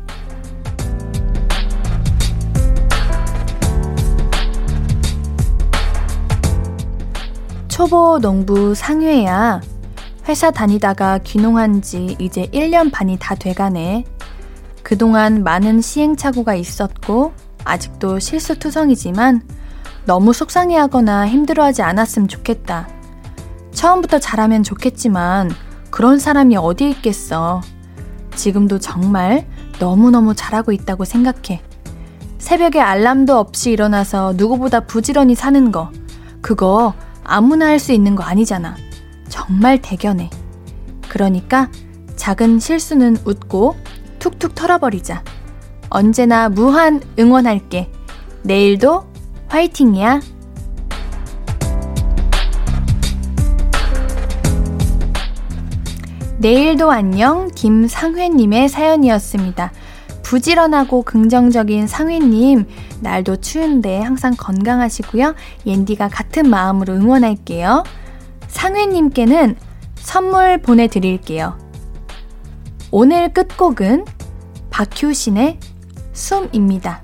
A: 초보 농부 상회야. 회사 다니다가 귀농한 지 이제 1년 반이 다 돼가네. 그동안 많은 시행착오가 있었고, 아직도 실수투성이지만, 너무 속상해 하거나 힘들어하지 않았으면 좋겠다. 처음부터 잘하면 좋겠지만, 그런 사람이 어디 있겠어. 지금도 정말 너무너무 잘하고 있다고 생각해. 새벽에 알람도 없이 일어나서 누구보다 부지런히 사는 거. 그거 아무나 할 수 있는 거 아니잖아. 정말 대견해. 그러니까 작은 실수는 웃고 툭툭 털어버리자. 언제나 무한 응원할게. 내일도 화이팅이야. 내일도 안녕 김상회님의 사연이었습니다. 부지런하고 긍정적인 상회님, 날도 추운데 항상 건강하시고요. 옌디가 같은 마음으로 응원할게요. 상회님께는 선물 보내드릴게요. 오늘 끝곡은 박효신의 숨입니다.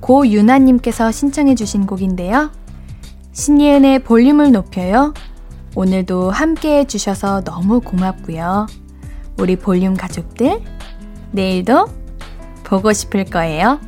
A: 고유나님께서 신청해주신 곡인데요. 신예은의 볼륨을 높여요. 오늘도 함께 해주셔서 너무 고맙고요. 우리 볼륨 가족들, 내일도 보고 싶을 거예요.